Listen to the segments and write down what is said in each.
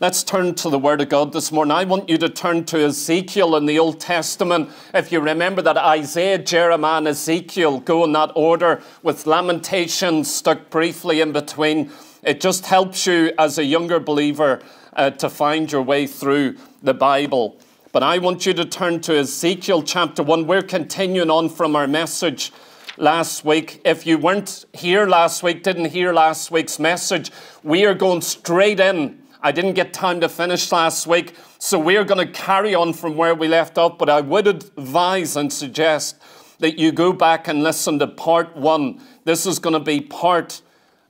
Let's turn to the Word of God this morning. I want you to turn to Ezekiel in the Old Testament. If you remember that Isaiah, Jeremiah, and Ezekiel go in that order with Lamentations stuck briefly in between, it just helps you as a younger believer uh, to find your way through the Bible. But I want you to turn to Ezekiel chapter 1. We're continuing on from our message last week. If you weren't here last week, didn't hear last week's message, we are going straight in I didn't get time to finish last week, so we're going to carry on from where we left off. But I would advise and suggest that you go back and listen to part one. This is going to be part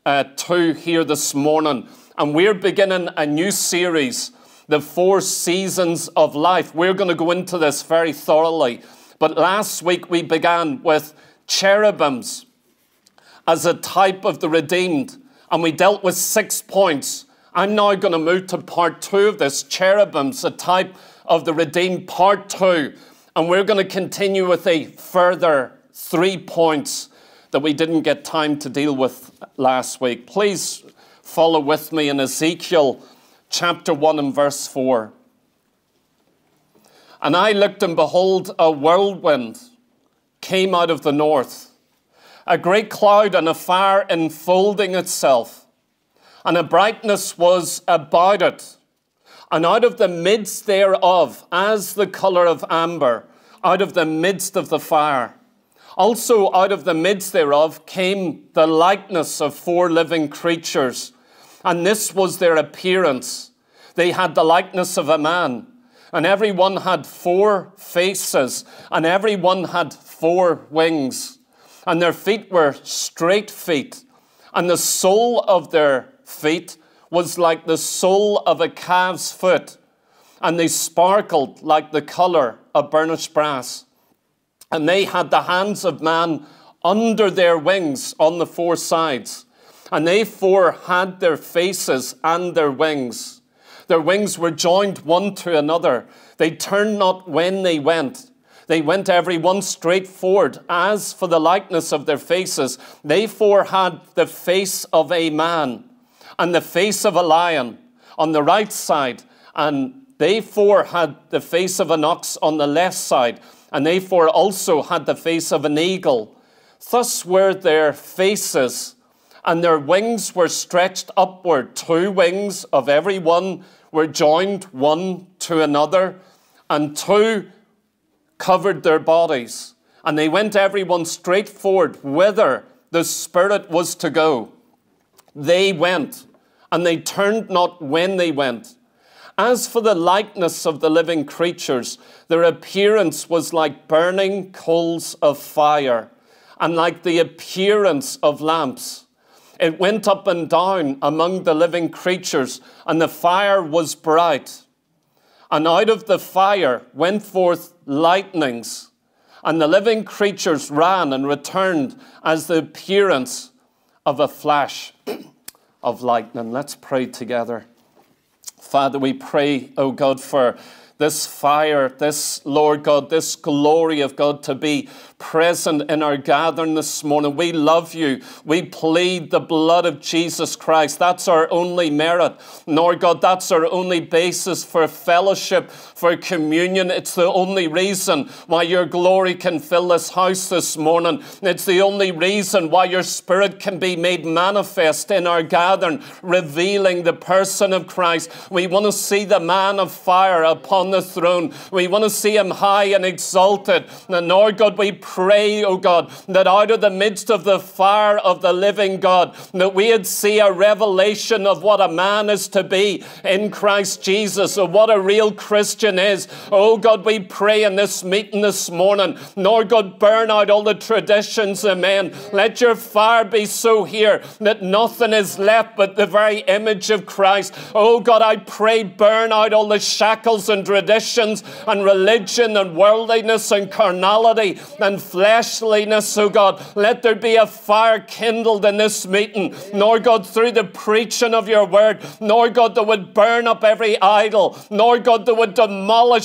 uh, two here this morning. And we're beginning a new series, The Four Seasons of Life. We're going to go into this very thoroughly. But last week we began with cherubims as a type of the redeemed, and we dealt with six points I'm now going to move to part two of this cherubims, a type of the redeemed, part two. And we're going to continue with a further three points that we didn't get time to deal with last week. Please follow with me in Ezekiel chapter 1 and verse 4. And I looked, and behold, a whirlwind came out of the north, a great cloud and a fire enfolding itself and a brightness was about it. And out of the midst thereof, as the colour of amber, out of the midst of the fire. Also, out of the midst thereof came the likeness of four living creatures. And this was their appearance. They had the likeness of a man. And every one had four faces, and every one had four wings. And their feet were straight feet, and the sole of their feet was like the sole of a calf's foot, and they sparkled like the colour of burnished brass. And they had the hands of man under their wings on the four sides, and they four had their faces and their wings. Their wings were joined one to another. They turned not when they went. They went every one straight forward. As for the likeness of their faces, they four had the face of a man and the face of a lion on the right side, and they four had the face of an ox on the left side, and they four also had the face of an eagle. Thus were their faces, and their wings were stretched upward. Two wings of every one were joined one to another, and two covered their bodies. And they went every one straight forward whither the Spirit was to go. They went and they turned not when they went. As for the likeness of the living creatures, their appearance was like burning coals of fire, and like the appearance of lamps. It went up and down among the living creatures, and the fire was bright. And out of the fire went forth lightnings, and the living creatures ran and returned as the appearance of a flash. Of lightning. Let's pray together. Father, we pray, oh God, for this fire, this, Lord God, this glory of God to be present in our gathering this morning. We love you. We plead the blood of Jesus Christ. That's our only merit. Lord God, that's our only basis for fellowship, for communion. It's the only reason why your glory can fill this house this morning. It's the only reason why your spirit can be made manifest in our gathering, revealing the person of Christ. We want to see the man of fire upon the throne. We want to see him high and exalted. And Lord God, we pray, O oh God, that out of the midst of the fire of the living God, that we'd see a revelation of what a man is to be in Christ Jesus, of what a real Christian is. Oh God, we pray in this meeting this morning, Lord God, burn out all the traditions of men. Let your fire be so here that nothing is left but the very image of Christ. Oh God, I pray, burn out all the shackles and traditions and religion and worldliness and carnality and fleshliness, oh God. Let there be a fire kindled in this meeting, Lord God, through the preaching of your word, Lord God, that would burn up every idol, Lord God, that would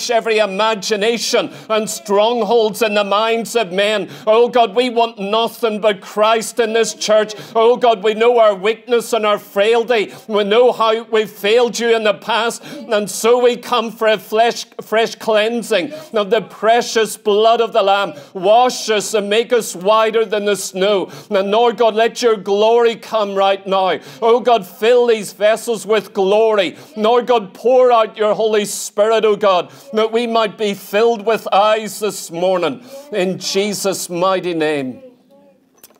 every imagination and strongholds in the minds of men. Oh God, we want nothing but Christ in this church. Oh God, we know our weakness and our frailty. We know how we've failed you in the past, and so we come for a flesh, fresh cleansing of the precious blood of the Lamb. Wash us and make us whiter than the snow. And Lord God, let your glory come right now. Oh God, fill these vessels with glory. Lord God, pour out your Holy Spirit, oh God, that we might be filled with eyes this morning. In Jesus' mighty name.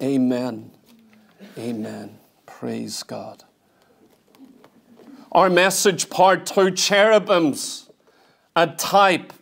Amen. Amen. Praise God. Our message, part two cherubims, a type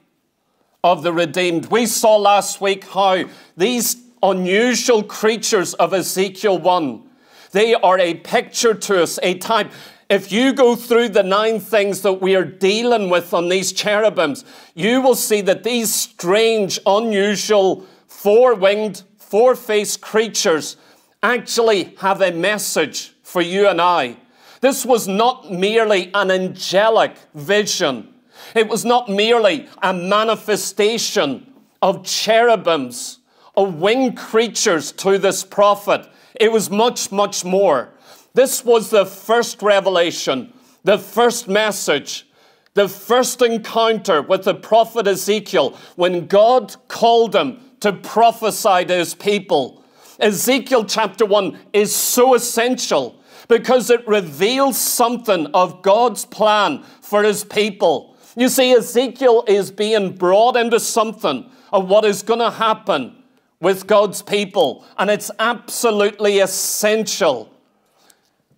of the redeemed. We saw last week how these unusual creatures of Ezekiel 1, they are a picture to us, a type. If you go through the nine things that we are dealing with on these cherubims, you will see that these strange, unusual, four winged, four faced creatures actually have a message for you and I. This was not merely an angelic vision. It was not merely a manifestation of cherubims, of winged creatures to this prophet. It was much, much more. This was the first revelation, the first message, the first encounter with the prophet Ezekiel when God called him to prophesy to his people. Ezekiel chapter 1 is so essential because it reveals something of God's plan for his people. You see, Ezekiel is being brought into something of what is going to happen with God's people, and it's absolutely essential.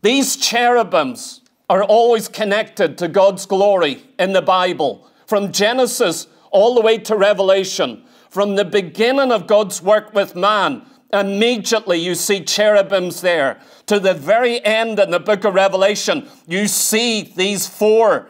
These cherubims are always connected to God's glory in the Bible, from Genesis all the way to Revelation. From the beginning of God's work with man Immediately you see cherubims there. To the very end in the book of Revelation, you see these four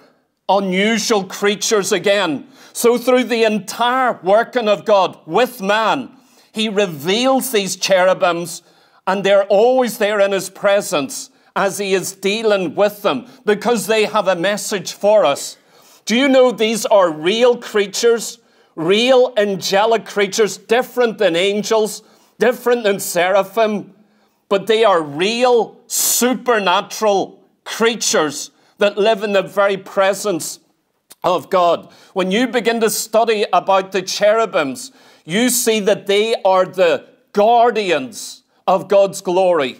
unusual creatures again. So through the entire working of God with man, he reveals these cherubims and they're always there in his presence as he is dealing with them because they have a message for us. Do you know these are real creatures, real angelic creatures, different than angels? different than seraphim, but they are real supernatural creatures that live in the very presence of God. When you begin to study about the cherubims, you see that they are the guardians of God's glory.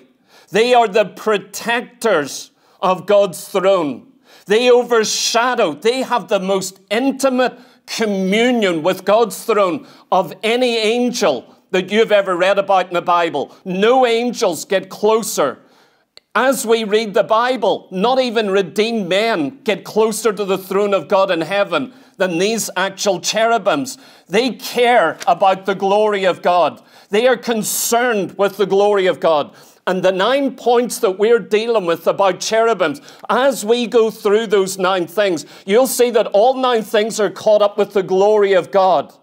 They are the protectors of God's throne. They overshadow, they have the most intimate communion with God's throne of any angel that you've ever read about in the Bible. No angels get closer. As we read the Bible, not even redeemed men get closer to the throne of God in heaven than these actual cherubims. They care about the glory of God. They are concerned with the glory of God. And the nine points that we're dealing with about cherubims, as we go through those nine things, you'll see that all nine things are caught up with the glory of God.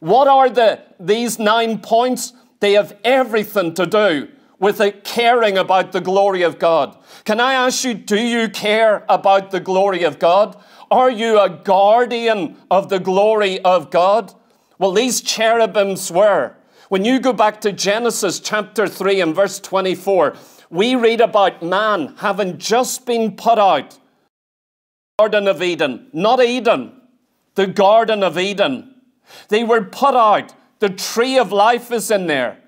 What are the, these nine points? They have everything to do with it caring about the glory of God. Can I ask you, do you care about the glory of God? Are you a guardian of the glory of God? Well, these cherubims were. When you go back to Genesis chapter 3 and verse 24, we read about man having just been put out. Garden of Eden, not Eden, the Garden of Eden. They were put out. The tree of life is in there.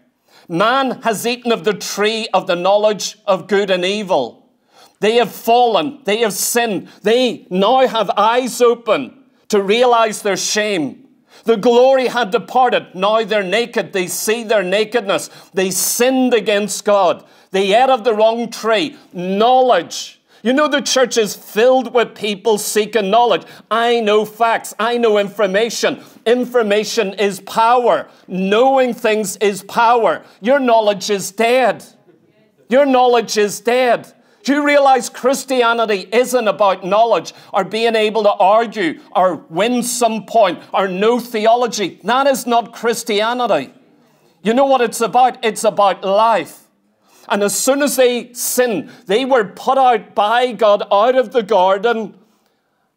Man has eaten of the tree of the knowledge of good and evil. They have fallen. They have sinned. They now have eyes open to realize their shame. The glory had departed. Now they're naked. They see their nakedness. They sinned against God. They ate of the wrong tree. Knowledge you know, the church is filled with people seeking knowledge. I know facts, I know information. Information is power. Knowing things is power. Your knowledge is dead. Your knowledge is dead. Do you realize Christianity isn't about knowledge or being able to argue or win some point or know theology? That is not Christianity. You know what it's about? It's about life. And as soon as they sinned, they were put out by God out of the garden.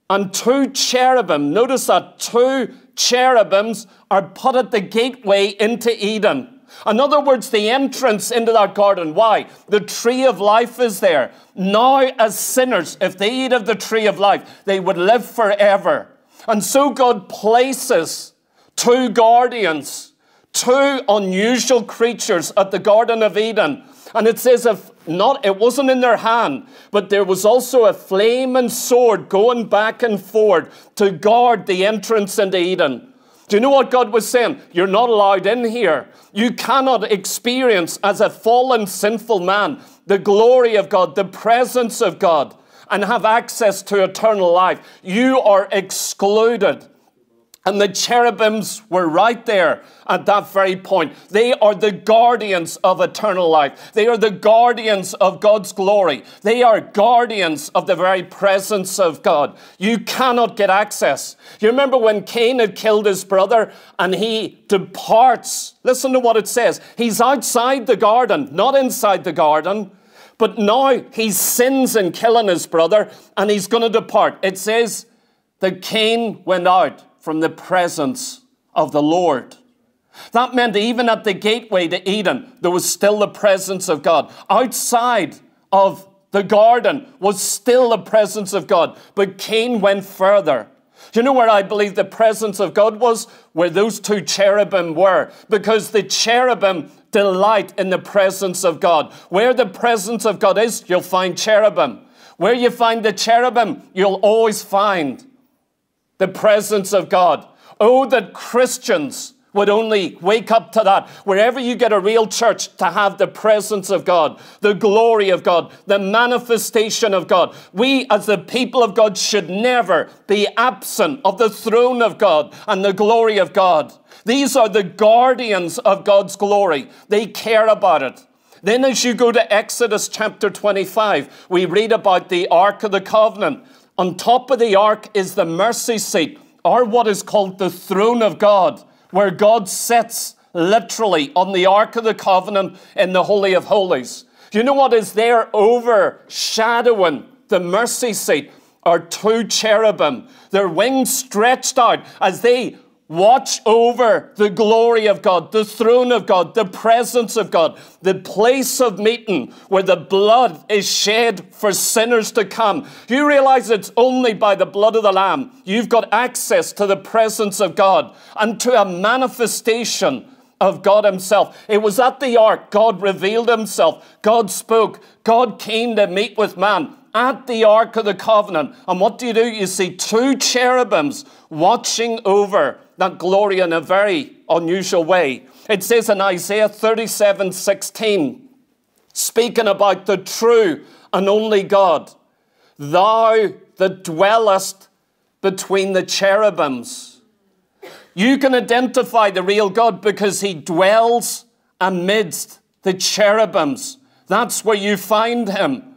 And two cherubim, notice that two cherubims are put at the gateway into Eden. In other words, the entrance into that garden. Why? The tree of life is there. Now, as sinners, if they eat of the tree of life, they would live forever. And so God places two guardians, two unusual creatures at the Garden of Eden. And it says if not, it wasn't in their hand, but there was also a flame and sword going back and forth to guard the entrance into Eden. Do you know what God was saying? You're not allowed in here. You cannot experience, as a fallen, sinful man, the glory of God, the presence of God, and have access to eternal life. You are excluded. And the cherubims were right there at that very point. They are the guardians of eternal life. They are the guardians of God's glory. They are guardians of the very presence of God. You cannot get access. You remember when Cain had killed his brother and he departs? Listen to what it says. He's outside the garden, not inside the garden. But now he sins in killing his brother and he's going to depart. It says that Cain went out from the presence of the Lord. That meant even at the gateway to Eden, there was still the presence of God. Outside of the garden was still the presence of God. But Cain went further. Do you know where I believe the presence of God was? Where those two cherubim were. Because the cherubim delight in the presence of God. Where the presence of God is, you'll find cherubim. Where you find the cherubim, you'll always find the presence of God. Oh, that Christians would only wake up to that. Wherever you get a real church, to have the presence of God, the glory of God, the manifestation of God. We, as the people of God, should never be absent of the throne of God and the glory of God. These are the guardians of God's glory. They care about it. Then, as you go to Exodus chapter 25, we read about the Ark of the Covenant. On top of the ark is the mercy seat, or what is called the throne of God, where God sits literally on the ark of the covenant in the Holy of Holies. Do you know what is there overshadowing the mercy seat? Are two cherubim, their wings stretched out as they Watch over the glory of God, the throne of God, the presence of God, the place of meeting where the blood is shed for sinners to come. You realize it's only by the blood of the Lamb you've got access to the presence of God and to a manifestation of God Himself. It was at the ark God revealed Himself, God spoke, God came to meet with man at the Ark of the Covenant. And what do you do? You see two cherubims watching over that glory in a very unusual way. It says in Isaiah 37 16, speaking about the true and only God, thou that dwellest between the cherubims. You can identify the real God because he dwells amidst the cherubims. That's where you find him.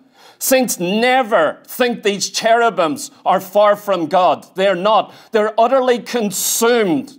Saints never think these cherubims are far from God. They're not. They're utterly consumed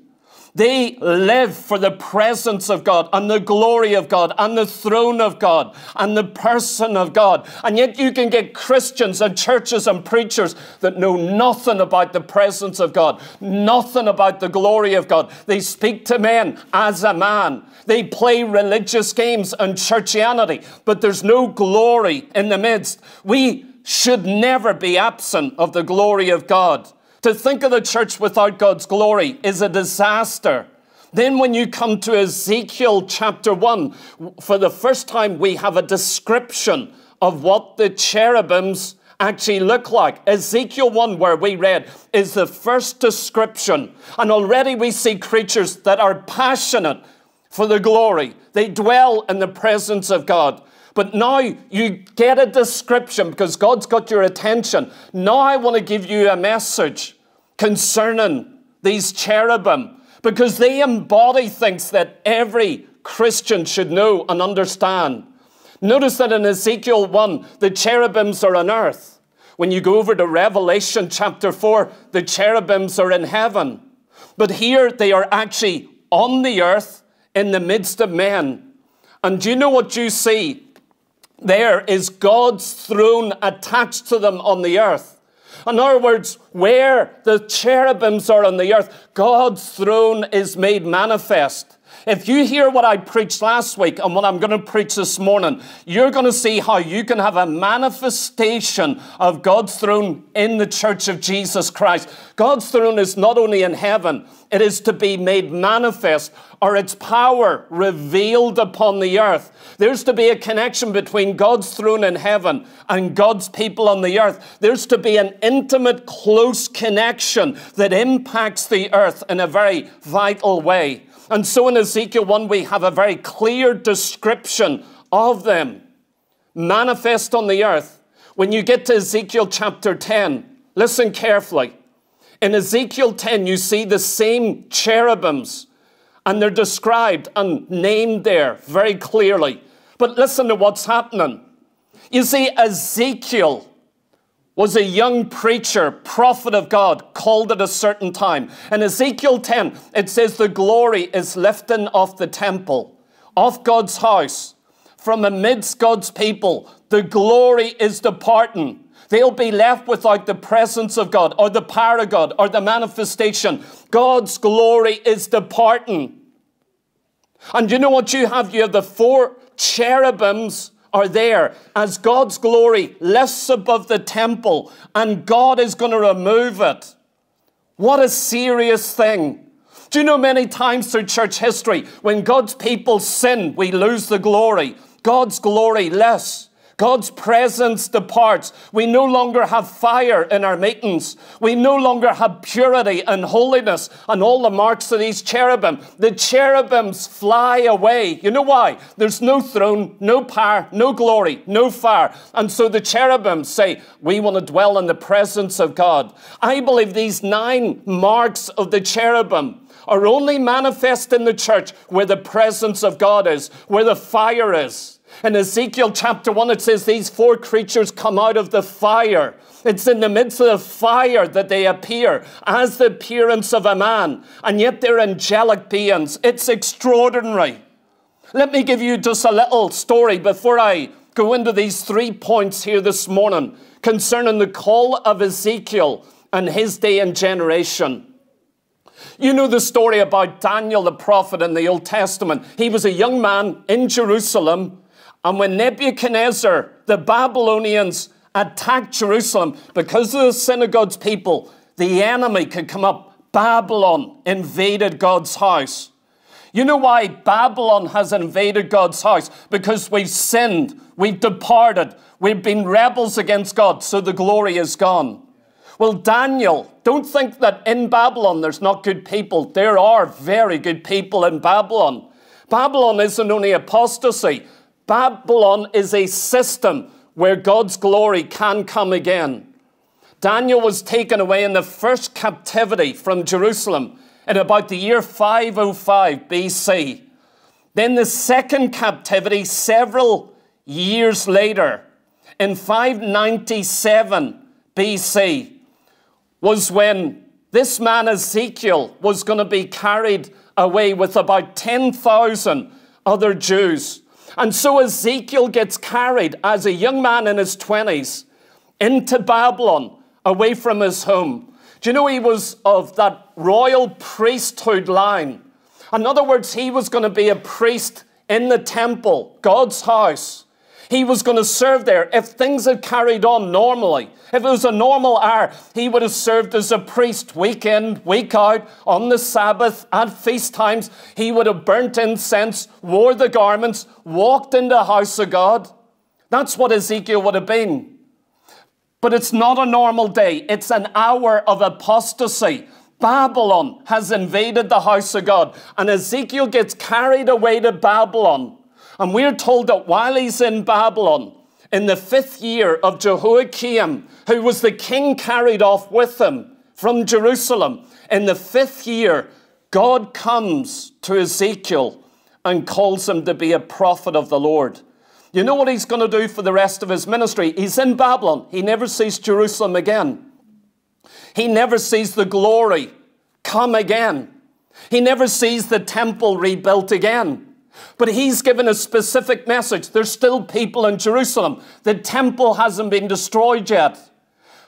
they live for the presence of God and the glory of God and the throne of God and the person of God. And yet you can get Christians and churches and preachers that know nothing about the presence of God, nothing about the glory of God. They speak to men as a man. They play religious games and churchianity, but there's no glory in the midst. We should never be absent of the glory of God. To think of the church without God's glory is a disaster. Then, when you come to Ezekiel chapter 1, for the first time, we have a description of what the cherubims actually look like. Ezekiel 1, where we read, is the first description. And already we see creatures that are passionate for the glory, they dwell in the presence of God. But now you get a description because God's got your attention. Now I want to give you a message concerning these cherubim because they embody things that every Christian should know and understand. Notice that in Ezekiel 1, the cherubims are on earth. When you go over to Revelation chapter 4, the cherubims are in heaven. But here they are actually on the earth in the midst of men. And do you know what you see? There is God's throne attached to them on the earth. In other words, where the cherubims are on the earth, God's throne is made manifest. If you hear what I preached last week and what I'm going to preach this morning, you're going to see how you can have a manifestation of God's throne in the church of Jesus Christ. God's throne is not only in heaven, it is to be made manifest or its power revealed upon the earth. There's to be a connection between God's throne in heaven and God's people on the earth. There's to be an intimate, close connection that impacts the earth in a very vital way. And so in Ezekiel 1, we have a very clear description of them manifest on the earth. When you get to Ezekiel chapter 10, listen carefully. In Ezekiel 10, you see the same cherubims, and they're described and named there very clearly. But listen to what's happening. You see, Ezekiel was a young preacher, prophet of God, called at a certain time. In Ezekiel 10, it says, The glory is lifting off the temple, off God's house. From amidst God's people, the glory is departing. They'll be left without the presence of God, or the power of God, or the manifestation. God's glory is departing. And you know what you have? You have the four cherubims are there as God's glory lifts above the temple and God is going to remove it. What a serious thing. Do you know many times through church history, when God's people sin, we lose the glory. God's glory less. God's presence departs. We no longer have fire in our meetings. We no longer have purity and holiness and all the marks of these cherubim. The cherubims fly away. You know why? There's no throne, no power, no glory, no fire. And so the cherubims say, We want to dwell in the presence of God. I believe these nine marks of the cherubim are only manifest in the church where the presence of God is, where the fire is. In Ezekiel chapter 1, it says these four creatures come out of the fire. It's in the midst of the fire that they appear as the appearance of a man, and yet they're angelic beings. It's extraordinary. Let me give you just a little story before I go into these three points here this morning concerning the call of Ezekiel and his day and generation. You know the story about Daniel the prophet in the Old Testament. He was a young man in Jerusalem and when Nebuchadnezzar, the Babylonians, attacked Jerusalem because of the synagogue's people, the enemy could come up. Babylon invaded God's house. You know why Babylon has invaded God's house? Because we've sinned, we've departed, we've been rebels against God, so the glory is gone. Well, Daniel, don't think that in Babylon there's not good people. There are very good people in Babylon. Babylon isn't only apostasy, Babylon is a system where God's glory can come again. Daniel was taken away in the first captivity from Jerusalem in about the year 505 BC. Then the second captivity several years later in 597 BC was when this man Ezekiel was going to be carried away with about 10,000 other Jews and so Ezekiel gets carried as a young man in his 20s into Babylon, away from his home. Do you know he was of that royal priesthood line? In other words, he was going to be a priest in the temple, God's house. He was going to serve there. If things had carried on normally, if it was a normal hour, he would have served as a priest week in, week out, on the Sabbath, at feast times. He would have burnt incense, wore the garments, walked in the house of God. That's what Ezekiel would have been. But it's not a normal day, it's an hour of apostasy. Babylon has invaded the house of God, and Ezekiel gets carried away to Babylon. And we're told that while he's in Babylon, in the fifth year of Jehoiakim, who was the king carried off with him from Jerusalem, in the fifth year, God comes to Ezekiel and calls him to be a prophet of the Lord. You know what he's going to do for the rest of his ministry? He's in Babylon. He never sees Jerusalem again. He never sees the glory come again. He never sees the temple rebuilt again. But he's given a specific message. There's still people in Jerusalem. The temple hasn't been destroyed yet.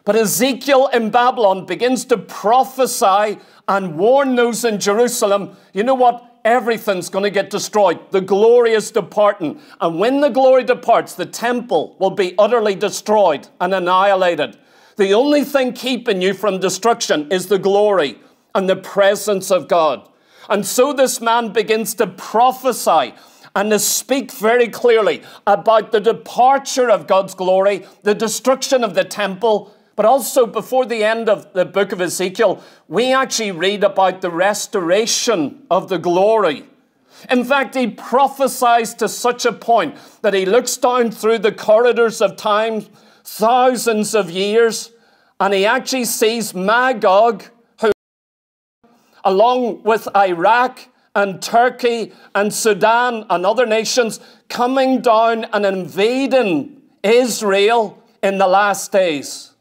But Ezekiel in Babylon begins to prophesy and warn those in Jerusalem you know what? everything's going to get destroyed. The glory is departing. And when the glory departs, the temple will be utterly destroyed and annihilated. The only thing keeping you from destruction is the glory and the presence of God. And so this man begins to prophesy and to speak very clearly about the departure of God's glory, the destruction of the temple, but also, before the end of the book of Ezekiel, we actually read about the restoration of the glory. In fact, he prophesies to such a point that he looks down through the corridors of time, thousands of years, and he actually sees Magog, along with Iraq and Turkey and Sudan and other nations, coming down and invading Israel in the last days.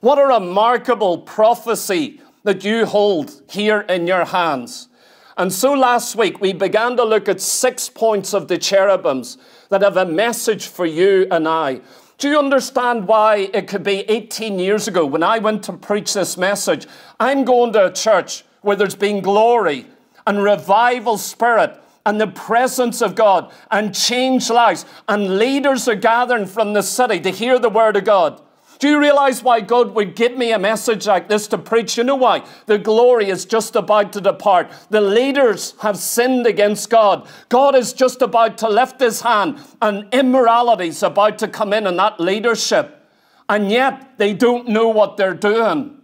What a remarkable prophecy that you hold here in your hands. And so last week we began to look at six points of the cherubims that have a message for you and I. Do you understand why it could be 18 years ago when I went to preach this message? I'm going to a church where there's been glory and revival spirit and the presence of God and changed lives, and leaders are gathering from the city to hear the word of God. Do you realize why God would give me a message like this to preach? You know why? The glory is just about to depart. The leaders have sinned against God. God is just about to lift his hand, and immorality is about to come in in that leadership. And yet they don't know what they're doing.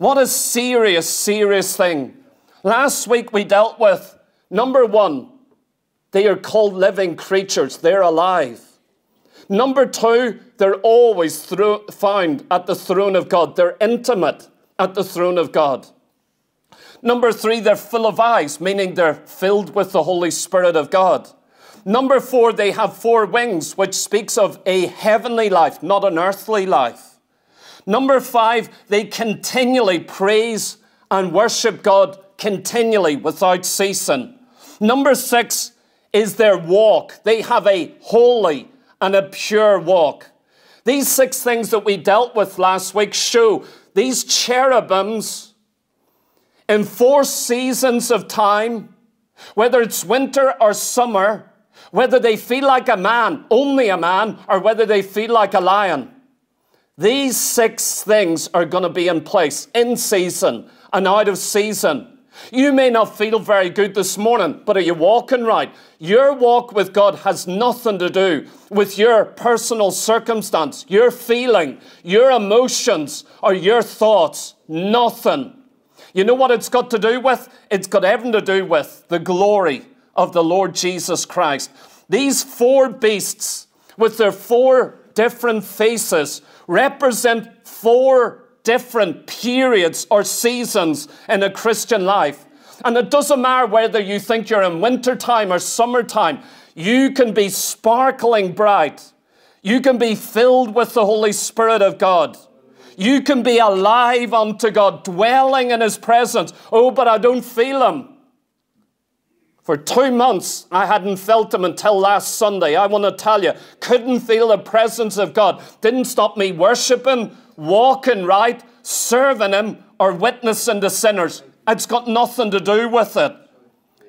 What a serious, serious thing. Last week we dealt with number one, they are called living creatures, they're alive. Number two, they're always found at the throne of God. They're intimate at the throne of God. Number three, they're full of eyes, meaning they're filled with the Holy Spirit of God. Number four, they have four wings, which speaks of a heavenly life, not an earthly life. Number five, they continually praise and worship God continually without ceasing. Number six is their walk. They have a holy and a pure walk. These six things that we dealt with last week show these cherubims in four seasons of time, whether it's winter or summer, whether they feel like a man, only a man, or whether they feel like a lion. These six things are going to be in place in season and out of season. You may not feel very good this morning, but are you walking right? Your walk with God has nothing to do with your personal circumstance, your feeling, your emotions, or your thoughts. Nothing. You know what it's got to do with? It's got everything to do with the glory of the Lord Jesus Christ. These four beasts, with their four different faces, represent four different periods or seasons in a Christian life. And it doesn't matter whether you think you're in wintertime or summertime, you can be sparkling bright. You can be filled with the Holy Spirit of God. You can be alive unto God, dwelling in His presence. Oh, but I don't feel Him. For two months, I hadn't felt Him until last Sunday. I want to tell you, couldn't feel the presence of God. Didn't stop me worshiping, walking right, serving Him, or witnessing to sinners. It's got nothing to do with it.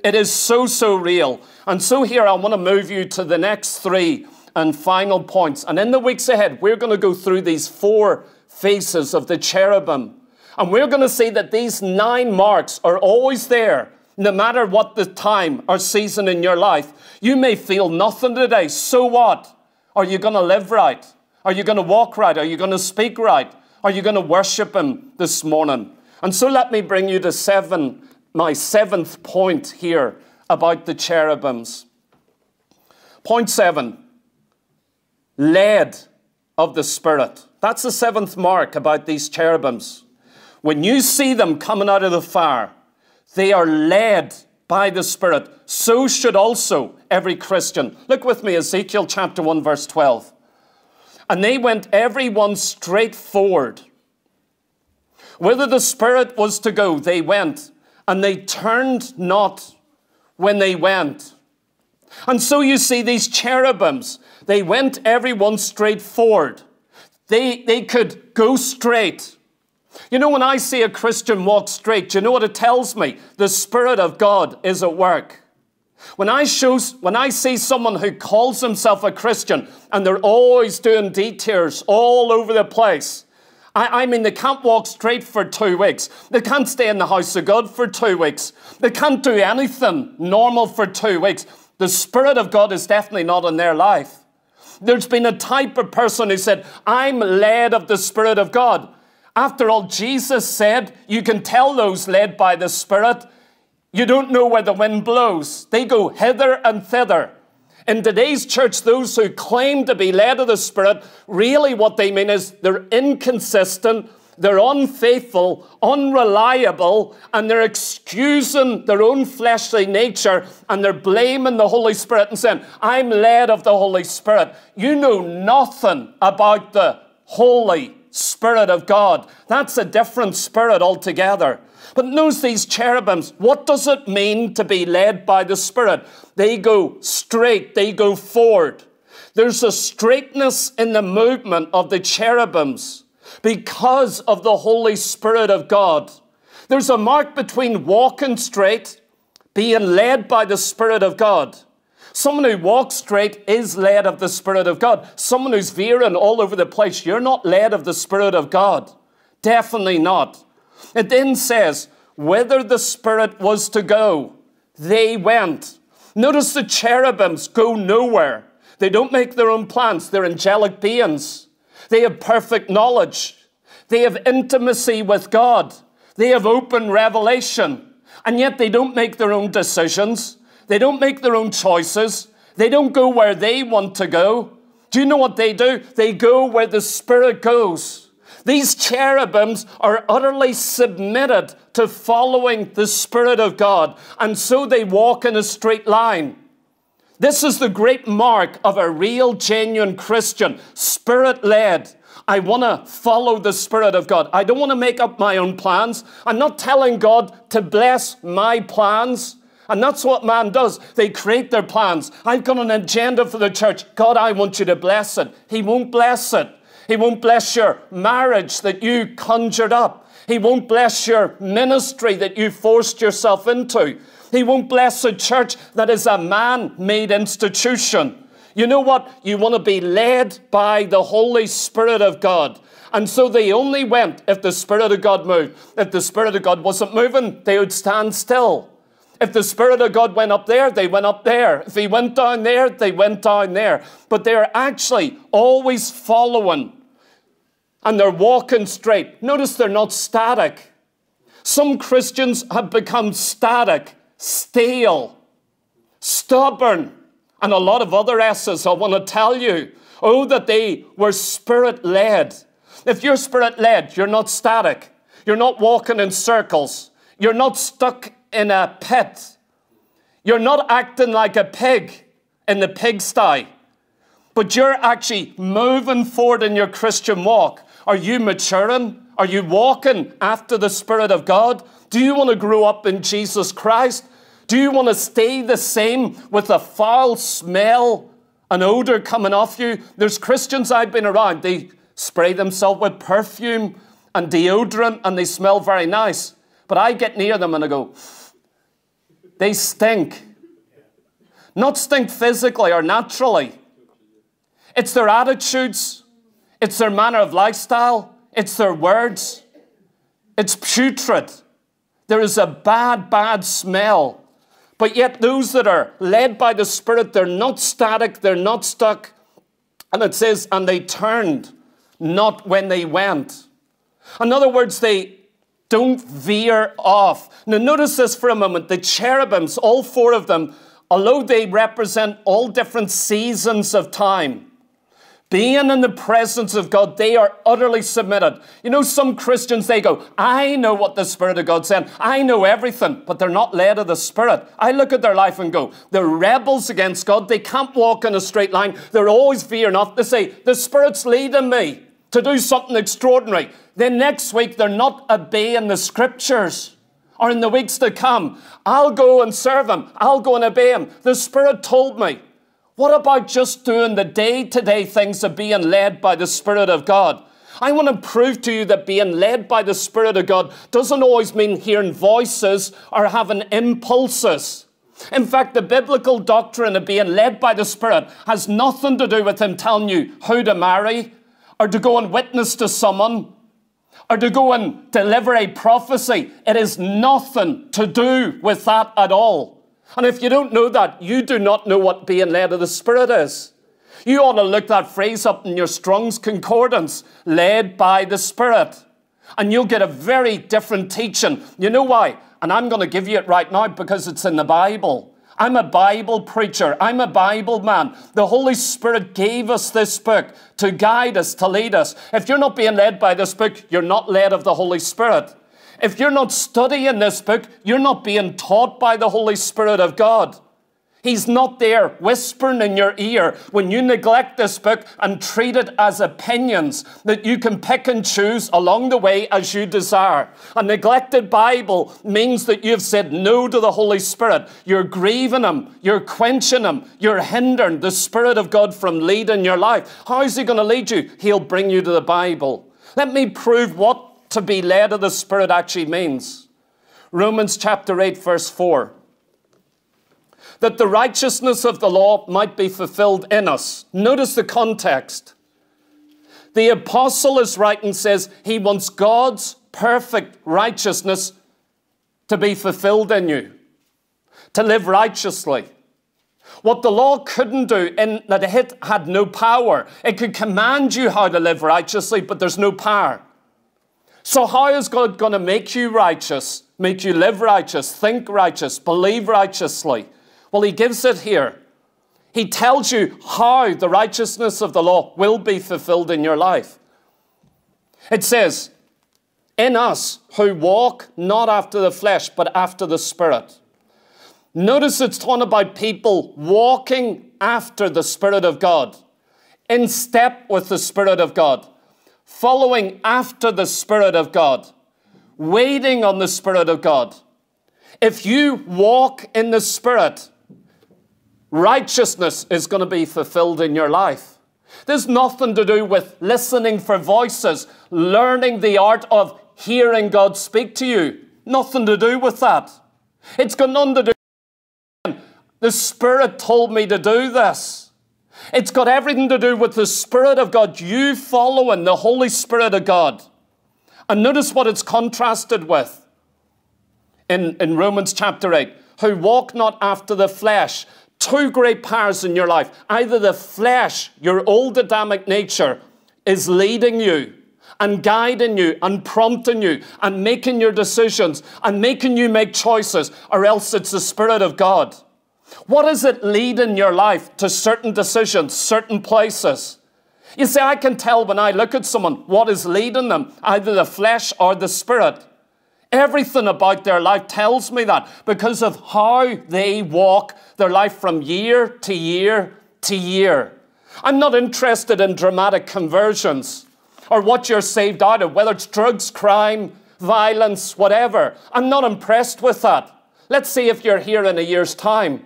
It is so, so real. And so, here I want to move you to the next three and final points. And in the weeks ahead, we're going to go through these four faces of the cherubim. And we're going to see that these nine marks are always there, no matter what the time or season in your life. You may feel nothing today. So what? Are you going to live right? Are you going to walk right? Are you going to speak right? Are you going to worship Him this morning? And so let me bring you to seven, my seventh point here about the cherubims. Point seven, led of the Spirit. That's the seventh mark about these cherubims. When you see them coming out of the fire, they are led by the Spirit, so should also every Christian. Look with me, Ezekiel chapter 1, verse 12. And they went every one straight forward. Whither the Spirit was to go, they went, and they turned not when they went. And so you see these cherubims, they went every one straight forward. They, they could go straight. You know, when I see a Christian walk straight, you know what it tells me? The Spirit of God is at work. When I, show, when I see someone who calls himself a Christian and they're always doing detours all over the place, I, I, mean, they can't walk straight for two weeks. They can't stay in the house of God for two weeks. They can't do anything normal for two weeks. The Spirit of God is definitely not in their life. There's been a type of person who said, I'm led of the Spirit of God. After all, Jesus said, You can tell those led by the Spirit. You don't know where the wind blows. They go hither and thither. In today's church, those who claim to be led of the Spirit, really what they mean is they're inconsistent, they're unfaithful, unreliable, and they're excusing their own fleshly nature and they're blaming the Holy Spirit and saying, I'm led of the Holy Spirit. You know nothing about the Holy Spirit of God. That's a different spirit altogether. But notice these cherubims. What does it mean to be led by the Spirit? They go straight, they go forward. There's a straightness in the movement of the cherubims because of the Holy Spirit of God. There's a mark between walking straight, being led by the Spirit of God. Someone who walks straight is led of the Spirit of God. Someone who's veering all over the place, you're not led of the Spirit of God. Definitely not. It then says, whither the Spirit was to go, they went. Notice the cherubims go nowhere. They don't make their own plans. They're angelic beings. They have perfect knowledge. They have intimacy with God. They have open revelation. And yet they don't make their own decisions. They don't make their own choices. They don't go where they want to go. Do you know what they do? They go where the Spirit goes. These cherubims are utterly submitted to following the Spirit of God, and so they walk in a straight line. This is the great mark of a real, genuine Christian, spirit led. I want to follow the Spirit of God. I don't want to make up my own plans. I'm not telling God to bless my plans. And that's what man does. They create their plans. I've got an agenda for the church. God, I want you to bless it. He won't bless it. He won't bless your marriage that you conjured up. He won't bless your ministry that you forced yourself into. He won't bless a church that is a man made institution. You know what? You want to be led by the Holy Spirit of God. And so they only went if the Spirit of God moved. If the Spirit of God wasn't moving, they would stand still. If the Spirit of God went up there, they went up there. If He went down there, they went down there. But they're actually always following and they're walking straight. Notice they're not static. Some Christians have become static, stale, stubborn, and a lot of other S's I want to tell you. Oh, that they were spirit led. If you're spirit led, you're not static. You're not walking in circles. You're not stuck in a pit. You're not acting like a pig in the pigsty, but you're actually moving forward in your Christian walk. Are you maturing? Are you walking after the Spirit of God? Do you want to grow up in Jesus Christ? Do you want to stay the same with a foul smell, an odor coming off you? There's Christians I've been around, they spray themselves with perfume and deodorant and they smell very nice. But I get near them and I go, they stink. Not stink physically or naturally. It's their attitudes, it's their manner of lifestyle, it's their words. It's putrid. There is a bad, bad smell. But yet, those that are led by the Spirit, they're not static, they're not stuck. And it says, and they turned, not when they went. In other words, they don't veer off. Now, notice this for a moment. The cherubims, all four of them, although they represent all different seasons of time, being in the presence of God, they are utterly submitted. You know, some Christians, they go, I know what the Spirit of God said. I know everything, but they're not led of the Spirit. I look at their life and go, they're rebels against God. They can't walk in a straight line. They're always veering off. They say, the Spirit's leading me to do something extraordinary. Then next week, they're not obeying the Scriptures. Or in the weeks to come, I'll go and serve Him. I'll go and obey Him. The Spirit told me. What about just doing the day to day things of being led by the Spirit of God? I want to prove to you that being led by the Spirit of God doesn't always mean hearing voices or having impulses. In fact, the biblical doctrine of being led by the Spirit has nothing to do with Him telling you who to marry or to go and witness to someone or to go and deliver a prophecy. It is nothing to do with that at all. And if you don't know that, you do not know what being led of the Spirit is. You ought to look that phrase up in your Strong's Concordance, led by the Spirit. And you'll get a very different teaching. You know why? And I'm going to give you it right now because it's in the Bible. I'm a Bible preacher. I'm a Bible man. The Holy Spirit gave us this book to guide us, to lead us. If you're not being led by this book, you're not led of the Holy Spirit. If you're not studying this book, you're not being taught by the Holy Spirit of God. He's not there whispering in your ear when you neglect this book and treat it as opinions that you can pick and choose along the way as you desire. A neglected Bible means that you've said no to the Holy Spirit. You're grieving Him, you're quenching Him, you're hindering the Spirit of God from leading your life. How is He going to lead you? He'll bring you to the Bible. Let me prove what to be led of the Spirit actually means. Romans chapter 8, verse 4. That the righteousness of the law might be fulfilled in us. Notice the context. The apostle is writing says he wants God's perfect righteousness to be fulfilled in you, to live righteously. What the law couldn't do in that it had no power. It could command you how to live righteously, but there's no power. So, how is God going to make you righteous, make you live righteous, think righteous, believe righteously? Well, He gives it here. He tells you how the righteousness of the law will be fulfilled in your life. It says, In us who walk not after the flesh, but after the Spirit. Notice it's talking about people walking after the Spirit of God, in step with the Spirit of God following after the Spirit of God, waiting on the Spirit of God. If you walk in the Spirit, righteousness is going to be fulfilled in your life. There's nothing to do with listening for voices, learning the art of hearing God speak to you. Nothing to do with that. It's got nothing to do. The Spirit told me to do this. It's got everything to do with the Spirit of God, you following the Holy Spirit of God. And notice what it's contrasted with in, in Romans chapter 8 who walk not after the flesh. Two great powers in your life. Either the flesh, your old Adamic nature, is leading you and guiding you and prompting you and making your decisions and making you make choices, or else it's the Spirit of God. What is it leading your life to certain decisions, certain places? You see, I can tell when I look at someone what is leading them, either the flesh or the spirit. Everything about their life tells me that because of how they walk their life from year to year to year. I'm not interested in dramatic conversions or what you're saved out of, whether it's drugs, crime, violence, whatever. I'm not impressed with that. Let's see if you're here in a year's time.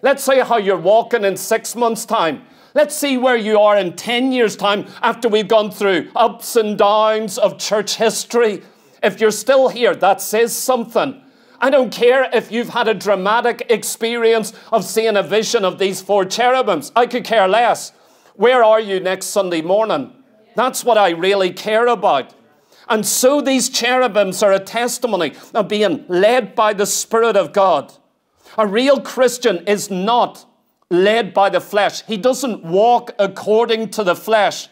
Let's see how you're walking in six months' time. Let's see where you are in 10 years' time after we've gone through ups and downs of church history. If you're still here, that says something. I don't care if you've had a dramatic experience of seeing a vision of these four cherubims. I could care less. Where are you next Sunday morning? That's what I really care about. And so these cherubims are a testimony of being led by the Spirit of God. A real Christian is not led by the flesh. He doesn't walk according to the flesh.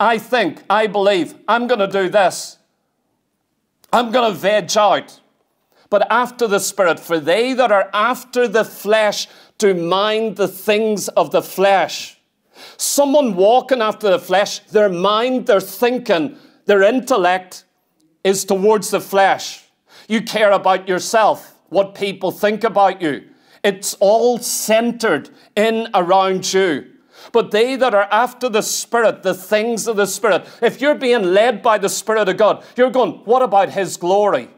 I think, I believe, I'm going to do this. I'm going to veg out. But after the Spirit, for they that are after the flesh to mind the things of the flesh. Someone walking after the flesh, their mind, their thinking, their intellect is towards the flesh. You care about yourself, what people think about you. It's all centered in around you. But they that are after the Spirit, the things of the Spirit, if you're being led by the Spirit of God, you're going, what about His glory?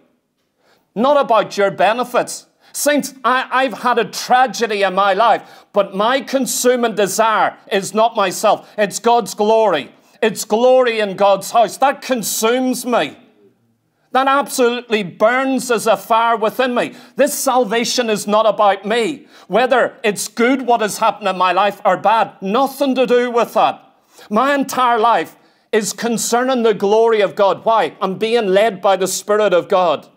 Not about your benefits. Saints, I, have had a tragedy in my life, but my consuming desire is not myself. It's God's glory. It's glory in God's house. That consumes me. That absolutely burns as a fire within me. This salvation is not about me. Whether it's good what has happened in my life or bad, nothing to do with that. My entire life is concerning the glory of God. Why? I'm being led by the Spirit of God.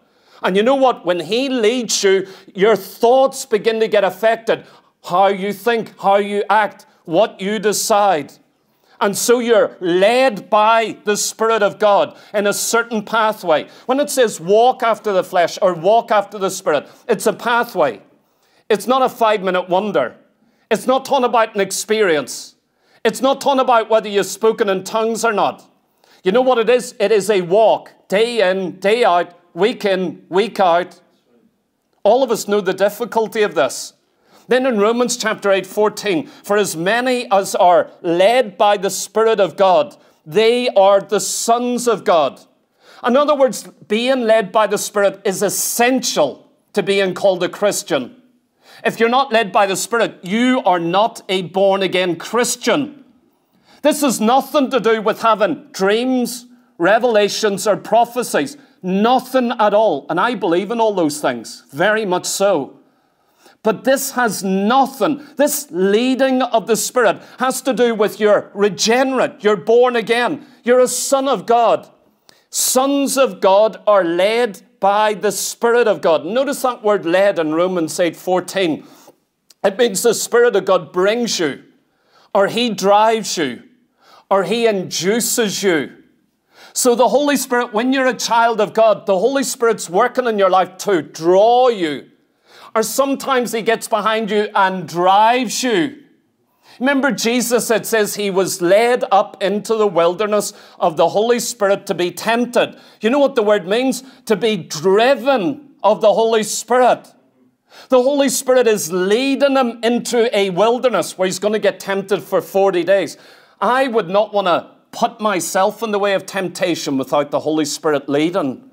And you know what? When He leads you, your thoughts begin to get affected. How you think, how you act, what you decide. And so you're led by the Spirit of God in a certain pathway. When it says walk after the flesh or walk after the Spirit, it's a pathway. It's not a five minute wonder. It's not talking about an experience. It's not talking about whether you've spoken in tongues or not. You know what it is? It is a walk, day in, day out, week in, week out. All of us know the difficulty of this. Then in Romans chapter 8, 14, for as many as are led by the Spirit of God, they are the sons of God. In other words, being led by the Spirit is essential to being called a Christian. If you're not led by the Spirit, you are not a born again Christian. This has nothing to do with having dreams, revelations, or prophecies. Nothing at all. And I believe in all those things, very much so. But this has nothing, this leading of the Spirit has to do with your regenerate, you're born again, you're a son of God. Sons of God are led by the Spirit of God. Notice that word led in Romans 8 14. It means the Spirit of God brings you, or He drives you, or He induces you. So, the Holy Spirit, when you're a child of God, the Holy Spirit's working in your life to draw you. Or sometimes He gets behind you and drives you. Remember, Jesus, it says he was led up into the wilderness of the Holy Spirit to be tempted. You know what the word means? To be driven of the Holy Spirit. The Holy Spirit is leading him into a wilderness where he's going to get tempted for 40 days. I would not want to put myself in the way of temptation without the Holy Spirit leading.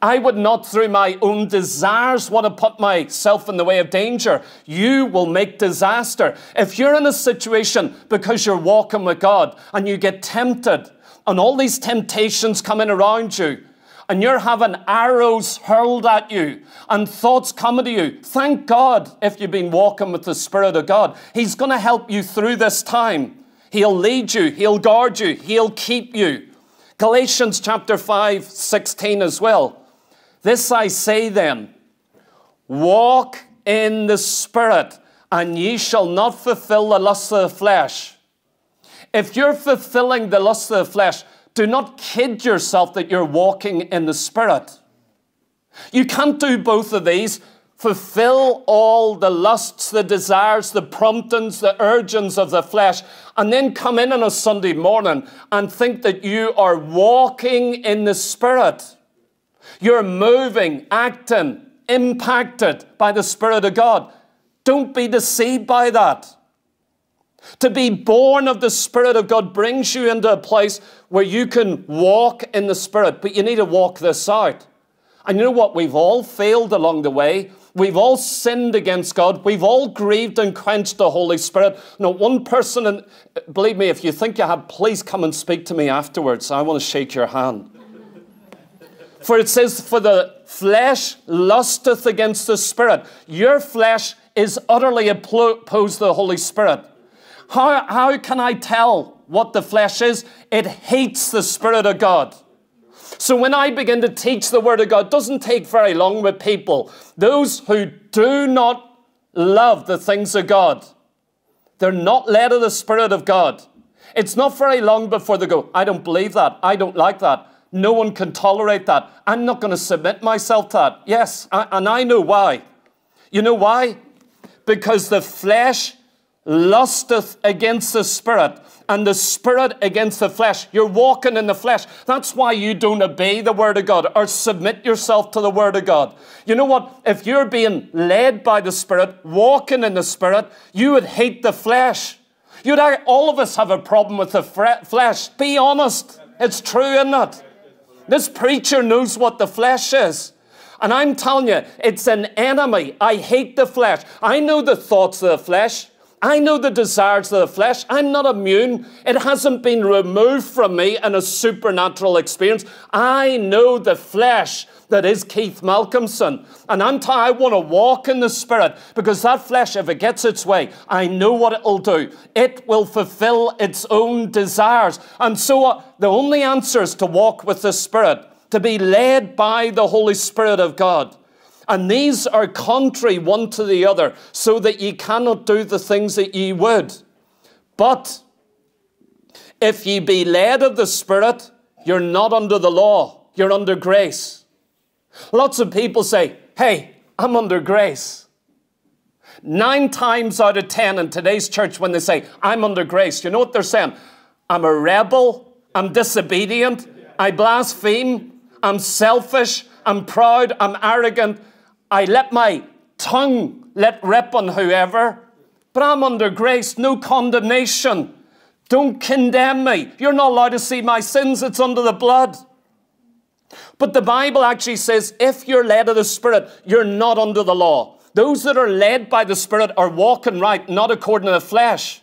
I would not, through my own desires, want to put myself in the way of danger. You will make disaster. If you're in a situation because you're walking with God and you get tempted, and all these temptations coming around you, and you're having arrows hurled at you and thoughts coming to you, thank God if you've been walking with the Spirit of God. He's going to help you through this time. He'll lead you, He'll guard you, He'll keep you. Galatians chapter 5, 16 as well. This I say then walk in the Spirit, and ye shall not fulfill the lusts of the flesh. If you're fulfilling the lusts of the flesh, do not kid yourself that you're walking in the Spirit. You can't do both of these fulfill all the lusts, the desires, the promptings, the urgings of the flesh, and then come in on a Sunday morning and think that you are walking in the Spirit. You're moving, acting, impacted by the Spirit of God. Don't be deceived by that. To be born of the Spirit of God brings you into a place where you can walk in the Spirit, but you need to walk this out. And you know what? We've all failed along the way. We've all sinned against God. We've all grieved and quenched the Holy Spirit. No one person, and believe me, if you think you have, please come and speak to me afterwards. I want to shake your hand. For it says, For the flesh lusteth against the Spirit. Your flesh is utterly opposed to the Holy Spirit. How, how can I tell what the flesh is? It hates the Spirit of God. So when I begin to teach the Word of God, it doesn't take very long with people. Those who do not love the things of God, they're not led of the Spirit of God. It's not very long before they go, I don't believe that. I don't like that. No one can tolerate that. I'm not going to submit myself to that. Yes, I, and I know why. You know why? Because the flesh lusteth against the spirit, and the spirit against the flesh. You're walking in the flesh. That's why you don't obey the word of God or submit yourself to the word of God. You know what? If you're being led by the spirit, walking in the spirit, you would hate the flesh. You'd, all of us have a problem with the flesh. Be honest. It's true, isn't it? This preacher knows what the flesh is. And I'm telling you, it's an enemy. I hate the flesh. I know the thoughts of the flesh. I know the desires of the flesh. I'm not immune. It hasn't been removed from me in a supernatural experience. I know the flesh that is Keith Malcomson. And I'm t- I want to walk in the Spirit because that flesh, if it gets its way, I know what it'll do. It will fulfill its own desires. And so uh, the only answer is to walk with the Spirit, to be led by the Holy Spirit of God. And these are contrary one to the other, so that ye cannot do the things that ye would. But if ye be led of the Spirit, you're not under the law, you're under grace. Lots of people say, Hey, I'm under grace. Nine times out of ten in today's church, when they say, I'm under grace, you know what they're saying? I'm a rebel, I'm disobedient, I blaspheme, I'm selfish, I'm proud, I'm arrogant, I let my tongue let rip on whoever, but I'm under grace, no condemnation. Don't condemn me. You're not allowed to see my sins, it's under the blood. But the Bible actually says if you're led of the Spirit, you're not under the law. Those that are led by the Spirit are walking right, not according to the flesh.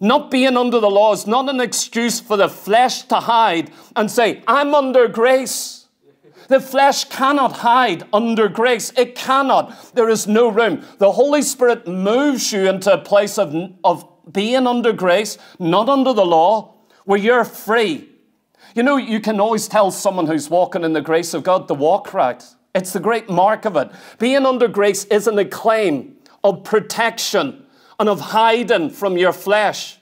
Not being under the law is not an excuse for the flesh to hide and say, I'm under grace. The flesh cannot hide under grace. It cannot. There is no room. The Holy Spirit moves you into a place of, of being under grace, not under the law, where you're free. You know, you can always tell someone who's walking in the grace of God to walk right. It's the great mark of it. Being under grace isn't a claim of protection and of hiding from your flesh.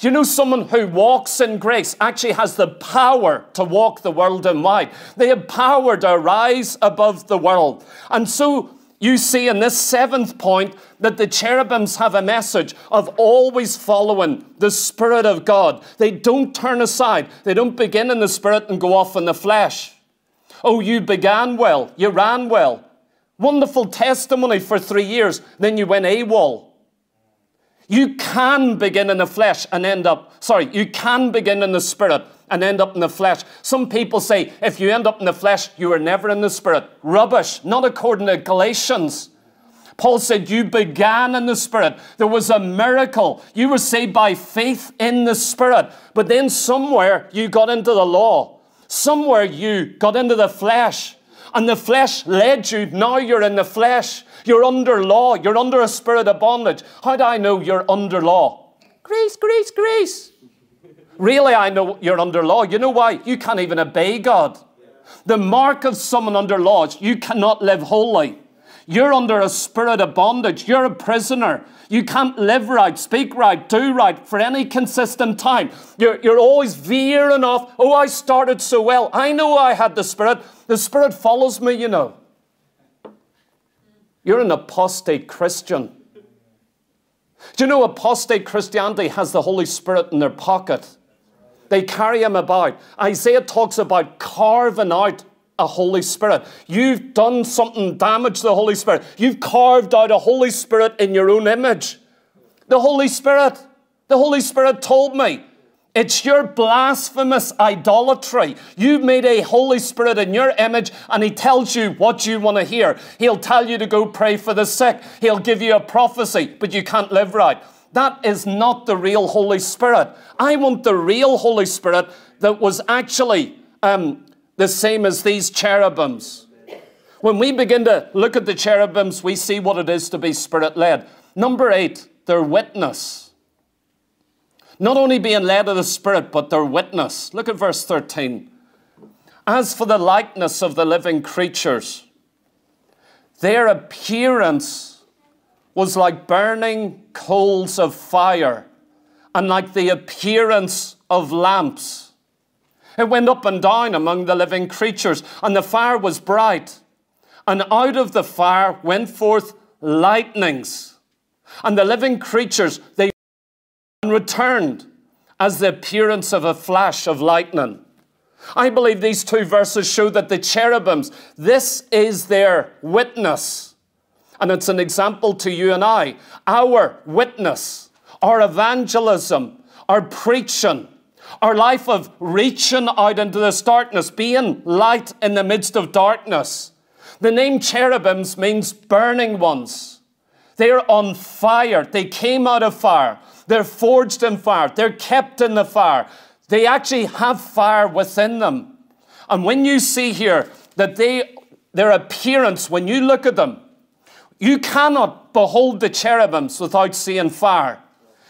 You know, someone who walks in grace actually has the power to walk the world in wide. They have power to rise above the world. And so you see in this seventh point that the cherubims have a message of always following the Spirit of God. They don't turn aside, they don't begin in the Spirit and go off in the flesh. Oh, you began well, you ran well. Wonderful testimony for three years, then you went AWOL. You can begin in the flesh and end up, sorry, you can begin in the spirit and end up in the flesh. Some people say if you end up in the flesh, you were never in the spirit. Rubbish, not according to Galatians. Paul said, You began in the Spirit. There was a miracle. You were saved by faith in the Spirit. But then somewhere you got into the law. Somewhere you got into the flesh. And the flesh led you. Now you're in the flesh. You're under law. You're under a spirit of bondage. How do I know you're under law? Grace, grace, grace. Really, I know you're under law. You know why? You can't even obey God. The mark of someone under law is you cannot live holy. You're under a spirit of bondage. You're a prisoner. You can't live right, speak right, do right for any consistent time. You're, you're always veering off. Oh, I started so well. I know I had the Spirit. The Spirit follows me, you know. You're an apostate Christian. Do you know apostate Christianity has the Holy Spirit in their pocket? They carry him about. Isaiah talks about carving out a Holy Spirit. You've done something damage to the Holy Spirit. You've carved out a Holy Spirit in your own image. The Holy Spirit, the Holy Spirit told me it's your blasphemous idolatry. You've made a Holy Spirit in your image, and He tells you what you want to hear. He'll tell you to go pray for the sick. He'll give you a prophecy, but you can't live right. That is not the real Holy Spirit. I want the real Holy Spirit that was actually um, the same as these cherubims. When we begin to look at the cherubims, we see what it is to be spirit led. Number eight, their witness. Not only being led of the Spirit, but their witness. Look at verse 13. As for the likeness of the living creatures, their appearance was like burning coals of fire and like the appearance of lamps. It went up and down among the living creatures, and the fire was bright. And out of the fire went forth lightnings And the living creatures, they returned as the appearance of a flash of lightning. I believe these two verses show that the cherubims, this is their witness. And it's an example to you and I. Our witness, our evangelism, our preaching, our life of reaching out into this darkness, being light in the midst of darkness. The name cherubims means burning ones. They're on fire. They came out of fire. They're forged in fire. They're kept in the fire. They actually have fire within them. And when you see here that they, their appearance, when you look at them, you cannot behold the cherubims without seeing fire.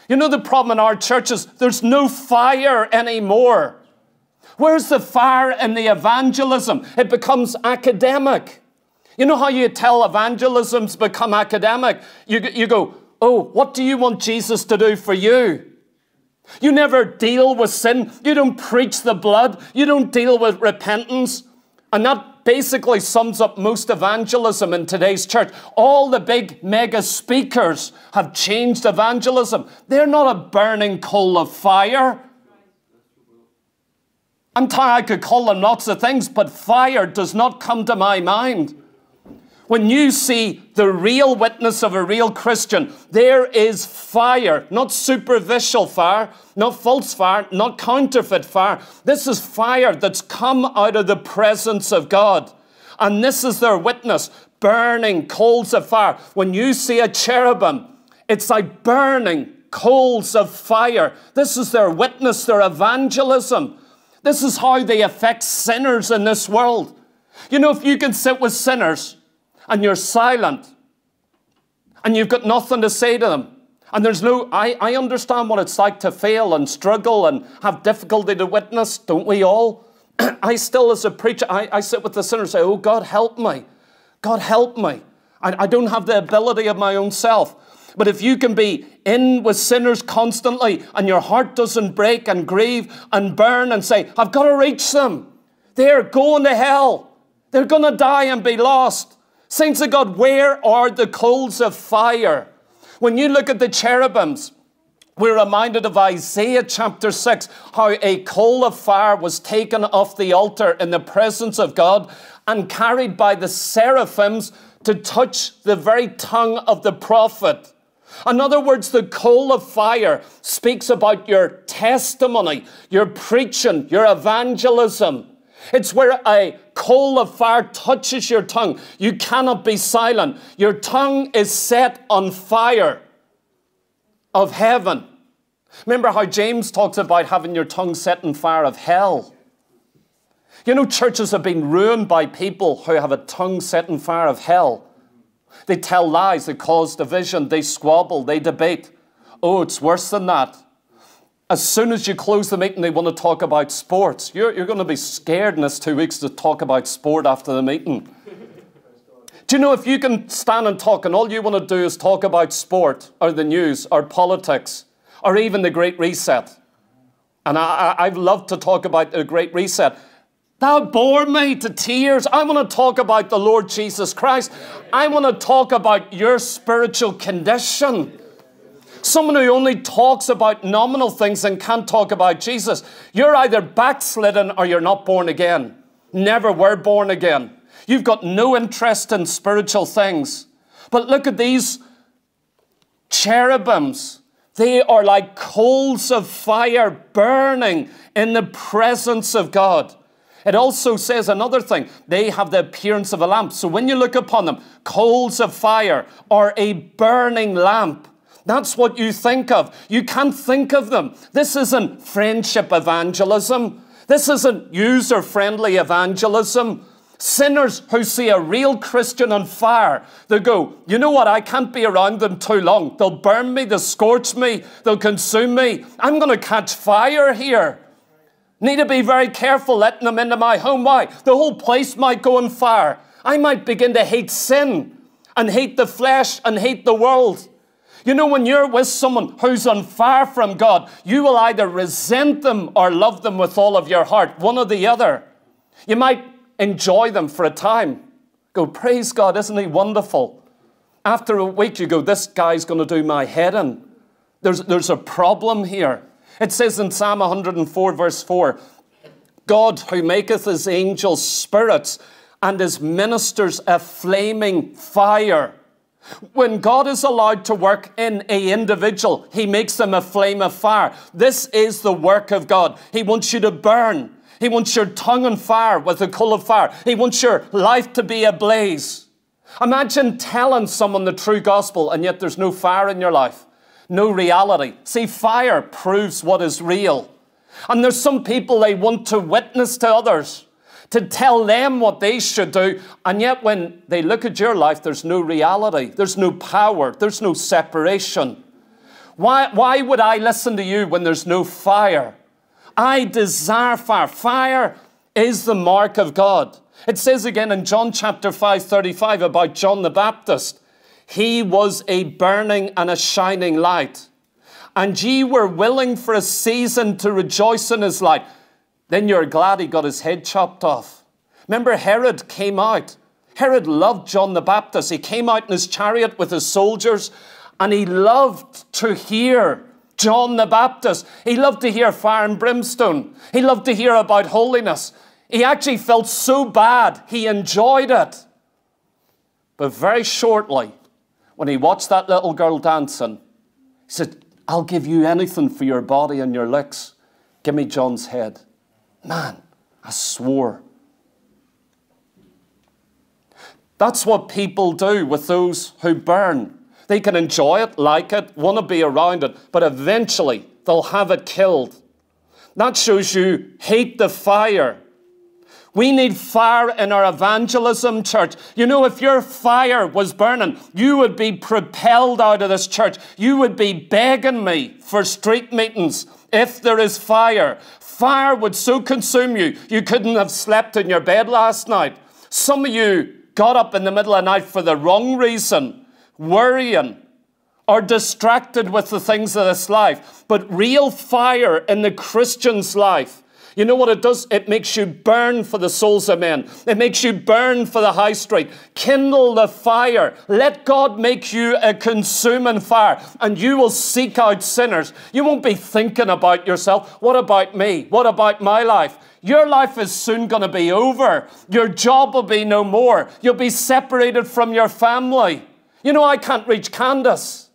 You know the problem in our churches? There's no fire anymore. Where's the fire in the evangelism? It becomes academic. You know how you tell evangelisms become academic? You, you go, oh, what do you want Jesus to do for you? You never deal with sin. You don't preach the blood. You don't deal with repentance. And that basically sums up most evangelism in today's church. All the big mega speakers have changed evangelism. They're not a burning coal of fire. I'm tired, I could call them lots of things, but fire does not come to my mind. When you see the real witness of a real Christian, there is fire, not superficial fire, not false fire, not counterfeit fire. This is fire that's come out of the presence of God. And this is their witness, burning coals of fire. When you see a cherubim, it's like burning coals of fire. This is their witness, their evangelism. This is how they affect sinners in this world. You know, if you can sit with sinners, and you're silent and you've got nothing to say to them. And there's no, I, I understand what it's like to fail and struggle and have difficulty to witness, don't we all? I still, as a preacher, I, I sit with the sinner and say, Oh, God, help me. God, help me. I, I don't have the ability of my own self. But if you can be in with sinners constantly and your heart doesn't break and grieve and burn and say, I've got to reach them. They're going to hell. They're going to die and be lost. Saints of God, where are the coals of fire? When you look at the cherubims, we're reminded of Isaiah chapter 6, how a coal of fire was taken off the altar in the presence of God and carried by the seraphims to touch the very tongue of the prophet. In other words, the coal of fire speaks about your testimony, your preaching, your evangelism. It's where a coal of fire touches your tongue. You cannot be silent. Your tongue is set on fire of heaven. Remember how James talks about having your tongue set on fire of hell. You know, churches have been ruined by people who have a tongue set on fire of hell. They tell lies, they cause division, they squabble, they debate. Oh, it's worse than that as soon as you close the meeting, they want to talk about sports. You're, you're going to be scared in this two weeks to talk about sport after the meeting. do you know if you can stand and talk and all you want to do is talk about sport or the news or politics or even the Great Reset? And I, I, I've loved to talk about the Great Reset. That bored me to tears. I want to talk about the Lord Jesus Christ. I want to talk about your spiritual condition. Someone who only talks about nominal things and can't talk about Jesus. You're either backslidden or you're not born again. Never were born again. You've got no interest in spiritual things. But look at these cherubims. They are like coals of fire burning in the presence of God. It also says another thing. They have the appearance of a lamp. So when you look upon them, coals of fire or a burning lamp. That's what you think of. You can't think of them. This isn't friendship evangelism. This isn't user friendly evangelism. Sinners who see a real Christian on fire, they go, you know what, I can't be around them too long. They'll burn me, they'll scorch me, they'll consume me. I'm going to catch fire here. Need to be very careful letting them into my home. Why? The whole place might go on fire. I might begin to hate sin and hate the flesh and hate the world. You know, when you're with someone who's on fire from God, you will either resent them or love them with all of your heart, one or the other. You might enjoy them for a time. Go, praise God, isn't He wonderful? After a week, you go, This guy's going to do my head in. There's, there's a problem here. It says in Psalm 104, verse 4 God who maketh his angels spirits and his ministers a flaming fire. When God is allowed to work in a individual, he makes them a flame of fire. This is the work of God. He wants you to burn. He wants your tongue on fire with a coal of fire. He wants your life to be ablaze. Imagine telling someone the true gospel and yet there's no fire in your life, no reality. See, fire proves what is real. And there's some people they want to witness to others, to tell them what they should do. And yet, when they look at your life, there's no reality, there's no power, there's no separation. Why, why would I listen to you when there's no fire? I desire fire. Fire is the mark of God. It says again in John chapter 5, 35 about John the Baptist. He was a burning and a shining light and ye were willing for a season to rejoice in his light, then you're glad he got his head chopped off. Remember, Herod came out. Herod loved John the Baptist. He came out in his chariot with his soldiers, and he loved to hear John the Baptist. He loved to hear fire and brimstone. He loved to hear about holiness. He actually felt so bad, he enjoyed it. But very shortly, when he watched that little girl dancing, he said, I'll give you anything for your body and your looks. Give me John's head. Man, I swore. That's what people do with those who burn. They can enjoy it, like it, want to be around it, but eventually they'll have it killed. That shows you hate the fire we need fire in our evangelism, church. You know, if your fire was burning, you would be propelled out of this church. You would be begging me for street meetings if there is fire. Fire would so consume you, you couldn't have slept in your bed last night. Some of you got up in the middle of the night for the wrong reason, worrying or distracted with the things of this life. But real fire in the Christian's life you know what it does? It makes you burn for the souls of men. It makes you burn for the high street. Kindle the fire. Let God make you a consuming fire, and you will seek out sinners. You won't be thinking about yourself. What about me? What about my life? Your life is soon going to be over. Your job will be no more. You'll be separated from your family. You know, I can't reach Candace.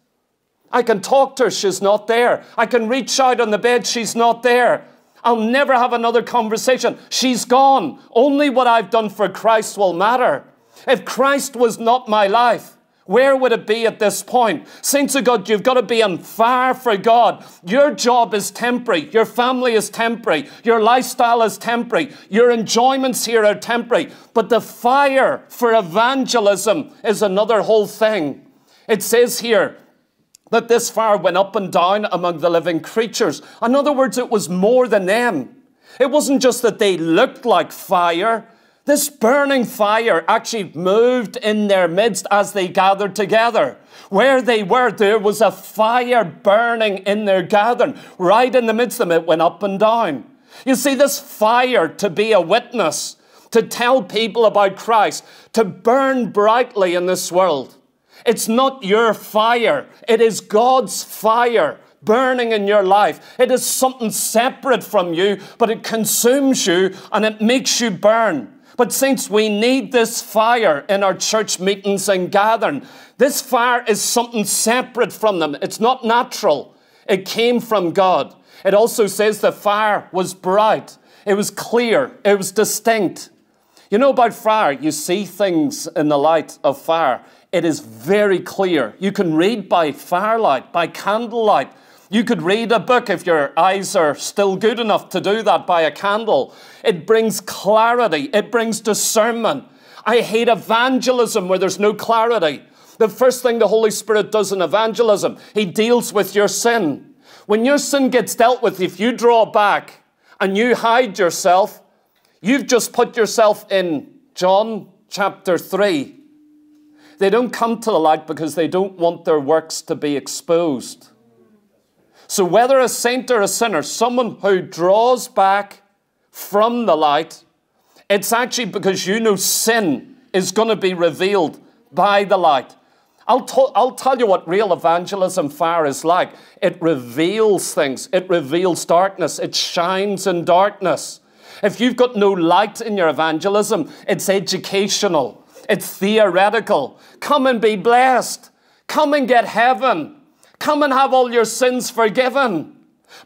I can talk to her, she's not there. I can reach out on the bed, she's not there. I'll never have another conversation. She's gone. Only what I've done for Christ will matter. If Christ was not my life, where would it be at this point? Saints of God, you've got to be on fire for God. Your job is temporary. Your family is temporary. Your lifestyle is temporary. Your enjoyments here are temporary. But the fire for evangelism is another whole thing. It says here, that this fire went up and down among the living creatures. In other words, it was more than them. It wasn't just that they looked like fire. This burning fire actually moved in their midst as they gathered together. Where they were, there was a fire burning in their gathering. Right in the midst of them, it went up and down. You see, this fire to be a witness, to tell people about Christ, to burn brightly in this world. It's not your fire, it is God's fire burning in your life. It is something separate from you, but it consumes you and it makes you burn. But, saints, we need this fire in our church meetings and gathering. This fire is something separate from them. It's not natural, it came from God. It also says the fire was bright, it was clear, it was distinct. You know about fire, you see things in the light of fire. It is very clear. You can read by firelight, by candlelight. You could read a book if your eyes are still good enough to do that by a candle. It brings clarity, it brings discernment. I hate evangelism where there's no clarity. The first thing the Holy Spirit does in evangelism, He deals with your sin. When your sin gets dealt with, if you draw back and you hide yourself, you've just put yourself in John chapter 3 they don't come to the light because they don't want their works to be exposed. So, whether a saint or a sinner, someone who draws back from the light, it's actually because you know sin is going to be revealed by the light. I'll, I'll tell you what real evangelism fire is like. It reveals things, it reveals darkness, it shines in darkness. If you've got no light in your evangelism, it's educational, it's theoretical. Come and be blessed, come and get heaven, come and have all your sins forgiven.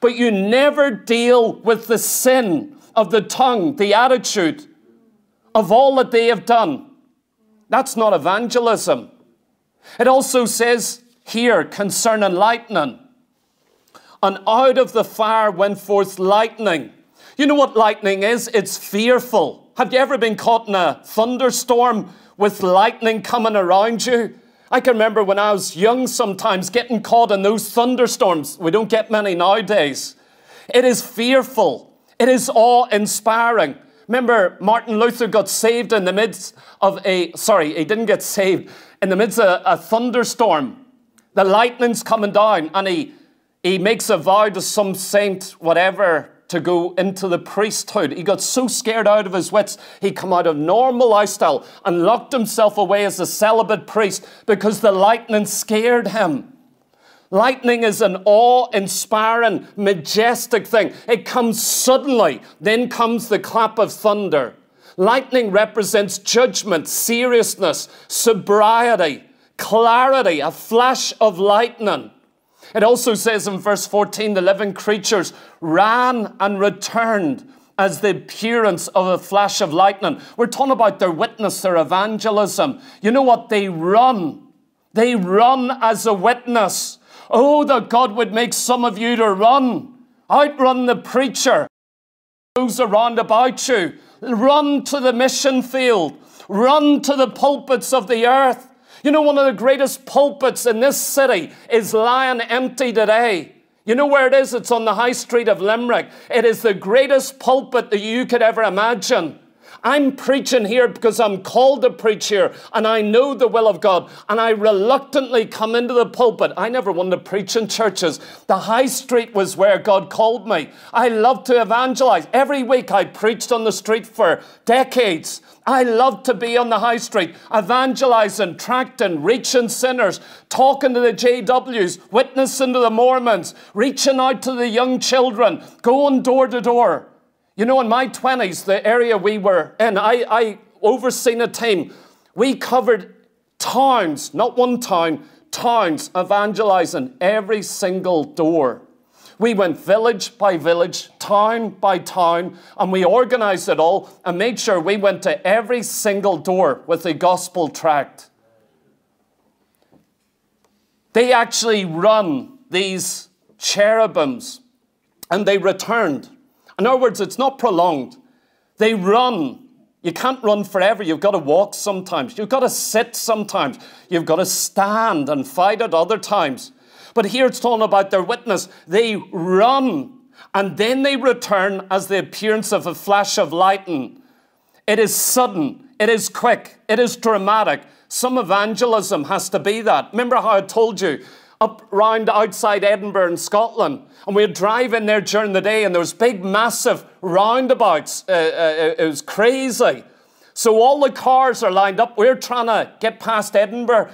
But you never deal with the sin of the tongue, the attitude of all that they have done. That's not evangelism. It also says here concerning lightning, and out of the fire went forth lightning. You know what lightning is? It's fearful. Have you ever been caught in a thunderstorm with lightning coming around you? I can remember when I was young sometimes getting caught in those thunderstorms. We don't get many nowadays. It is fearful. It is awe inspiring. Remember, Martin Luther got saved in the midst of a, sorry, he didn't get saved, in the midst of a thunderstorm. The lightning's coming down, and he, he makes a vow to some saint, whatever, to go into the priesthood. He got so scared out of his wits, he come out of normal lifestyle and locked himself away as a celibate priest because the lightning scared him. Lightning is an awe inspiring, majestic thing. It comes suddenly, then comes the clap of thunder. Lightning represents judgment, seriousness, sobriety, clarity, a flash of lightning. It also says in verse 14 the living creatures ran and returned as the appearance of a flash of lightning. We're talking about their witness, their evangelism. You know what? They run. They run as a witness. Oh, that God would make some of you to run, outrun the preacher, those around about you. Run to the mission field, run to the pulpits of the earth. You know, one of the greatest pulpits in this city is lying empty today. You know where it is? It's on the high street of Limerick. It is the greatest pulpit that you could ever imagine. I'm preaching here because I'm called to preach here and I know the will of God and I reluctantly come into the pulpit. I never wanted to preach in churches. The high street was where God called me. I love to evangelize. Every week I preached on the street for decades. I love to be on the high street, evangelizing, tracting, reaching sinners, talking to the JWs, witnessing to the Mormons, reaching out to the young children, going door to door. You know, in my 20s, the area we were in, I, I overseen a team. We covered towns, not one town, towns, evangelizing every single door. We went village by village, town by town, and we organized it all and made sure we went to every single door with a gospel tract. They actually run these cherubims and they returned. In other words, it's not prolonged. They run. You can't run forever. You've got to walk sometimes. You've got to sit sometimes. You've got to stand and fight at other times. But here it's talking about their witness. They run and then they return as the appearance of a flash of lightning. It is sudden, it is quick, it is dramatic. Some evangelism has to be that. Remember how I told you up round outside Edinburgh in Scotland. And we'd drive in there during the day, and there was big, massive roundabouts. Uh, uh, it was crazy. So all the cars are lined up. We're trying to get past Edinburgh.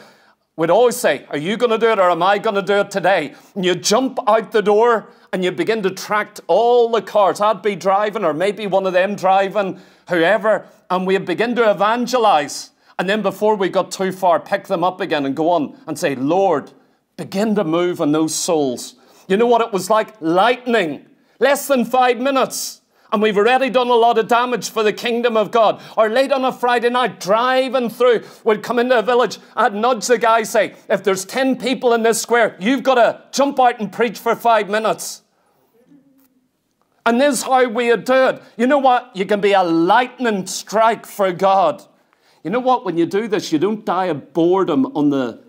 We'd always say, Are you going to do it or am I going to do it today? And you jump out the door and you begin to track all the cars. I'd be driving, or maybe one of them driving, whoever, and we'd begin to evangelize. And then before we got too far, pick them up again and go on and say, Lord, begin to move on those souls. You know what it was like? Lightning. Less than five minutes. And we've already done a lot of damage for the kingdom of God. Or late on a Friday night, driving through, we'd come into a village, I'd nudge the guy, say, if there's 10 people in this square, you've got to jump out and preach for five minutes. And this is how we do it. You know what? You can be a lightning strike for God. You know what? When you do this, you don't die of boredom on the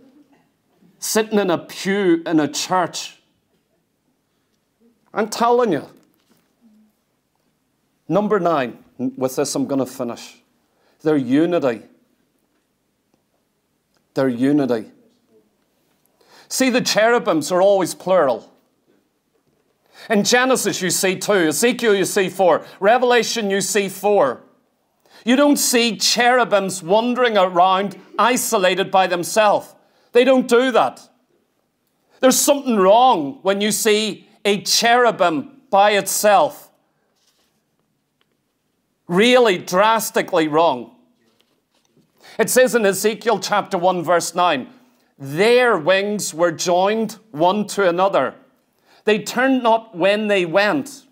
sitting in a pew in a church. I'm telling you. Number nine, with this I'm going to finish. Their unity. Their unity. See, the cherubims are always plural. In Genesis, you see two. Ezekiel, you see four. Revelation, you see four. You don't see cherubims wandering around isolated by themselves. They don't do that. There's something wrong when you see a cherubim by itself. Really drastically wrong. It says in Ezekiel chapter 1, verse 9, their wings were joined one to another. They turned not when they went.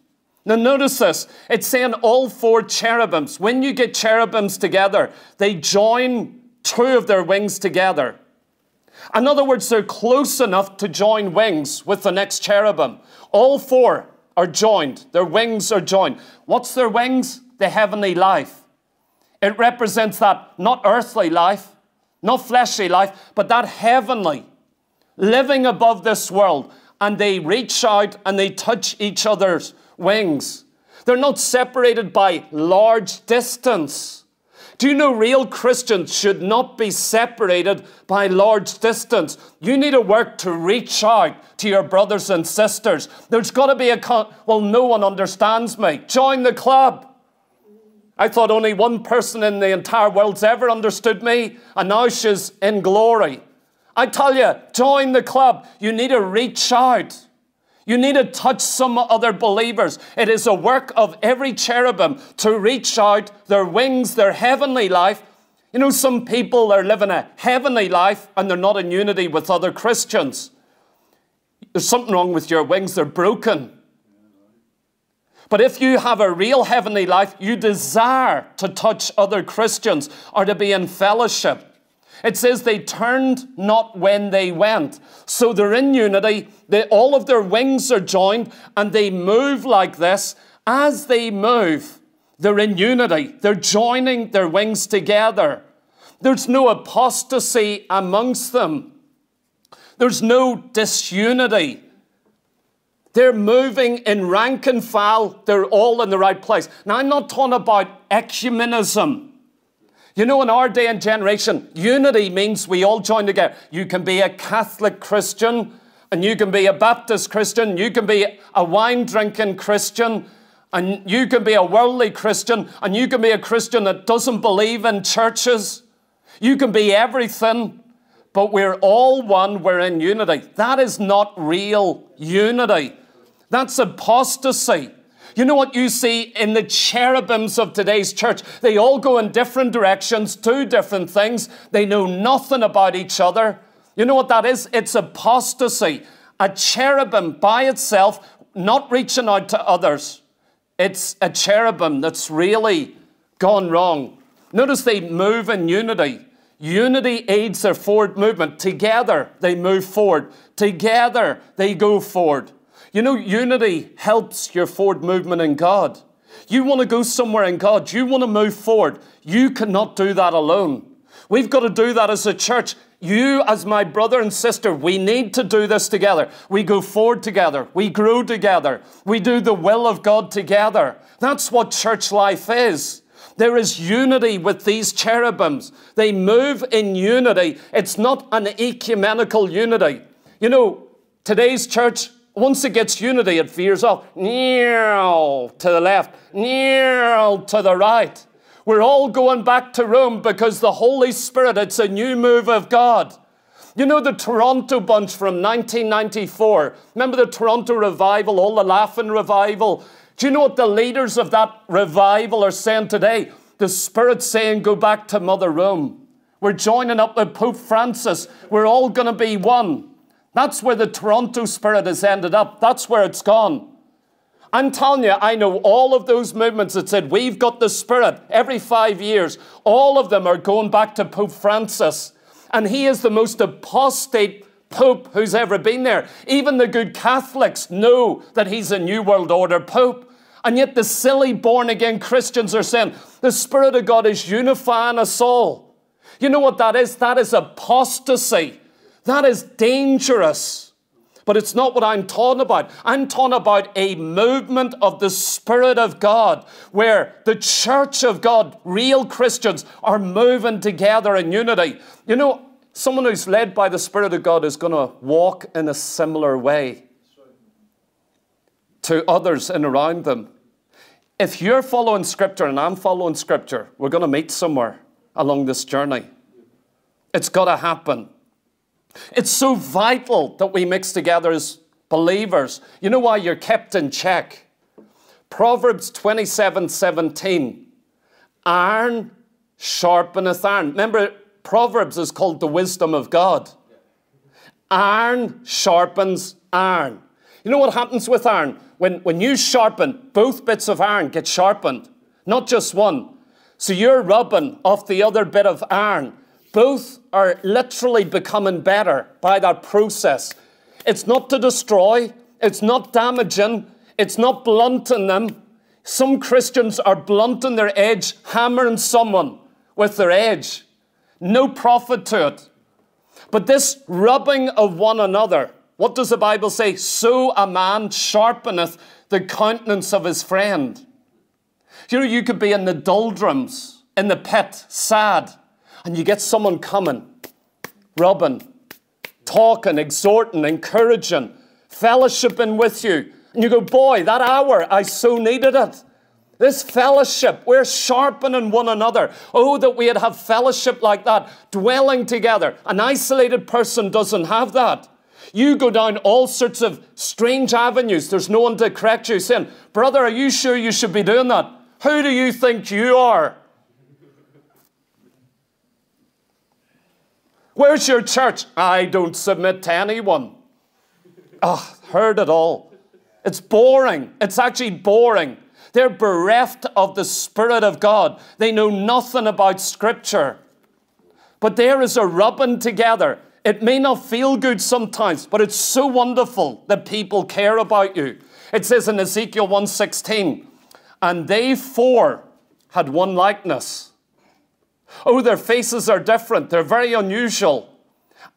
Now, notice this. It's saying all four cherubims. When you get cherubims together, they join two of their wings together. In other words, they're close enough to join wings with the next cherubim. All four are joined, their wings are joined. What's their wings? The heavenly life. It represents that not earthly life, not fleshly life, but that heavenly, living above this world. And they reach out and they touch each other's wings. They're not separated by large distance. Do you know real Christians should not be separated by large distance? You need to work to reach out to your brothers and sisters. There's got to be a, con- well, no one understands me. Join the club. I thought only one person in the entire world's ever understood me, and now she's in glory. I tell you, join the club. You need to reach out. You need to touch some other believers. It is a work of every cherubim to reach out their wings, their heavenly life. You know, some people are living a heavenly life and they're not in unity with other Christians. There's something wrong with your wings, they're broken. But if you have a real heavenly life, you desire to touch other Christians or to be in fellowship. It says they turned not when they went. So they're in unity. They, all of their wings are joined and they move like this. As they move, they're in unity. They're joining their wings together. There's no apostasy amongst them. There's no disunity. They're moving in rank and file. They're all in the right place. Now, I'm not talking about ecumenism. You know, in our day and generation, unity means we all join together. You can be a Catholic Christian, and you can be a Baptist Christian, you can be a wine drinking Christian, and you can be a worldly Christian, and you can be a Christian that doesn't believe in churches. You can be everything, but we're all one, we're in unity. That is not real unity. That's apostasy. You know what you see in the cherubims of today's church? They all go in different directions, do different things. They know nothing about each other. You know what that is? It's apostasy. A cherubim by itself, not reaching out to others. It's a cherubim that's really gone wrong. Notice they move in unity. Unity aids their forward movement. Together, they move forward. Together, they go forward. You know, unity helps your forward movement in God. You want to go somewhere in God, you want to move forward. You cannot do that alone. We've got to do that as a church. You, as my brother and sister, we need to do this together. We go forward together. We grow together. We do the will of God together. That's what church life is. There is unity with these cherubims. They move in unity. It's not an ecumenical unity. You know, today's church, once it gets unity, it veers off Kneel to the left, kneel to the right. We're all going back to Rome because the Holy Spirit, it's a new move of God. You know the Toronto bunch from 1994? Remember the Toronto revival, all the laughing revival? Do you know what the leaders of that revival are saying today? The Spirit's saying, go back to Mother Rome. We're joining up with Pope Francis. We're all going to be one. That's where the Toronto spirit has ended up. That's where it's gone. I'm telling you, I know all of those movements that said, we've got the Spirit every five years. All of them are going back to Pope Francis. And he is the most apostate Pope who's ever been there. Even the good Catholics know that he's a New World Order Pope. And yet the silly born again Christians are saying, the Spirit of God is unifying us all. You know what that is? That is apostasy. That is dangerous. But it's not what I'm talking about. I'm talking about a movement of the Spirit of God where the church of God, real Christians, are moving together in unity. You know, someone who's led by the Spirit of God is going to walk in a similar way to others and around them. If you're following Scripture and I'm following Scripture, we're going to meet somewhere along this journey. It's got to happen. It's so vital that we mix together as believers. You know why you're kept in check? Proverbs 27 17. Iron sharpeneth iron. Remember, Proverbs is called the wisdom of God. Iron sharpens iron. You know what happens with iron? When, when you sharpen, both bits of iron get sharpened, not just one. So you're rubbing off the other bit of iron. Both are literally becoming better by that process. It's not to destroy, it's not damaging, it's not blunting them. Some Christians are blunting their edge, hammering someone with their edge. No profit to it. But this rubbing of one another, what does the Bible say? So a man sharpeneth the countenance of his friend. Know, you could be in the doldrums, in the pit, sad, and you get someone coming, rubbing, talking, exhorting, encouraging, fellowshipping with you. And you go, boy, that hour, I so needed it. This fellowship, we're sharpening one another. Oh, that we'd have fellowship like that, dwelling together. An isolated person doesn't have that. You go down all sorts of strange avenues. There's no one to correct you, saying, Brother, are you sure you should be doing that? Who do you think you are? Where's your church? I don't submit to anyone. Ah, oh, heard it all. It's boring. It's actually boring. They're bereft of the Spirit of God. They know nothing about Scripture. But there is a rubbing together. It may not feel good sometimes, but it's so wonderful that people care about you. It says in Ezekiel 1:16, and they four had one likeness. Oh, their faces are different, they're very unusual.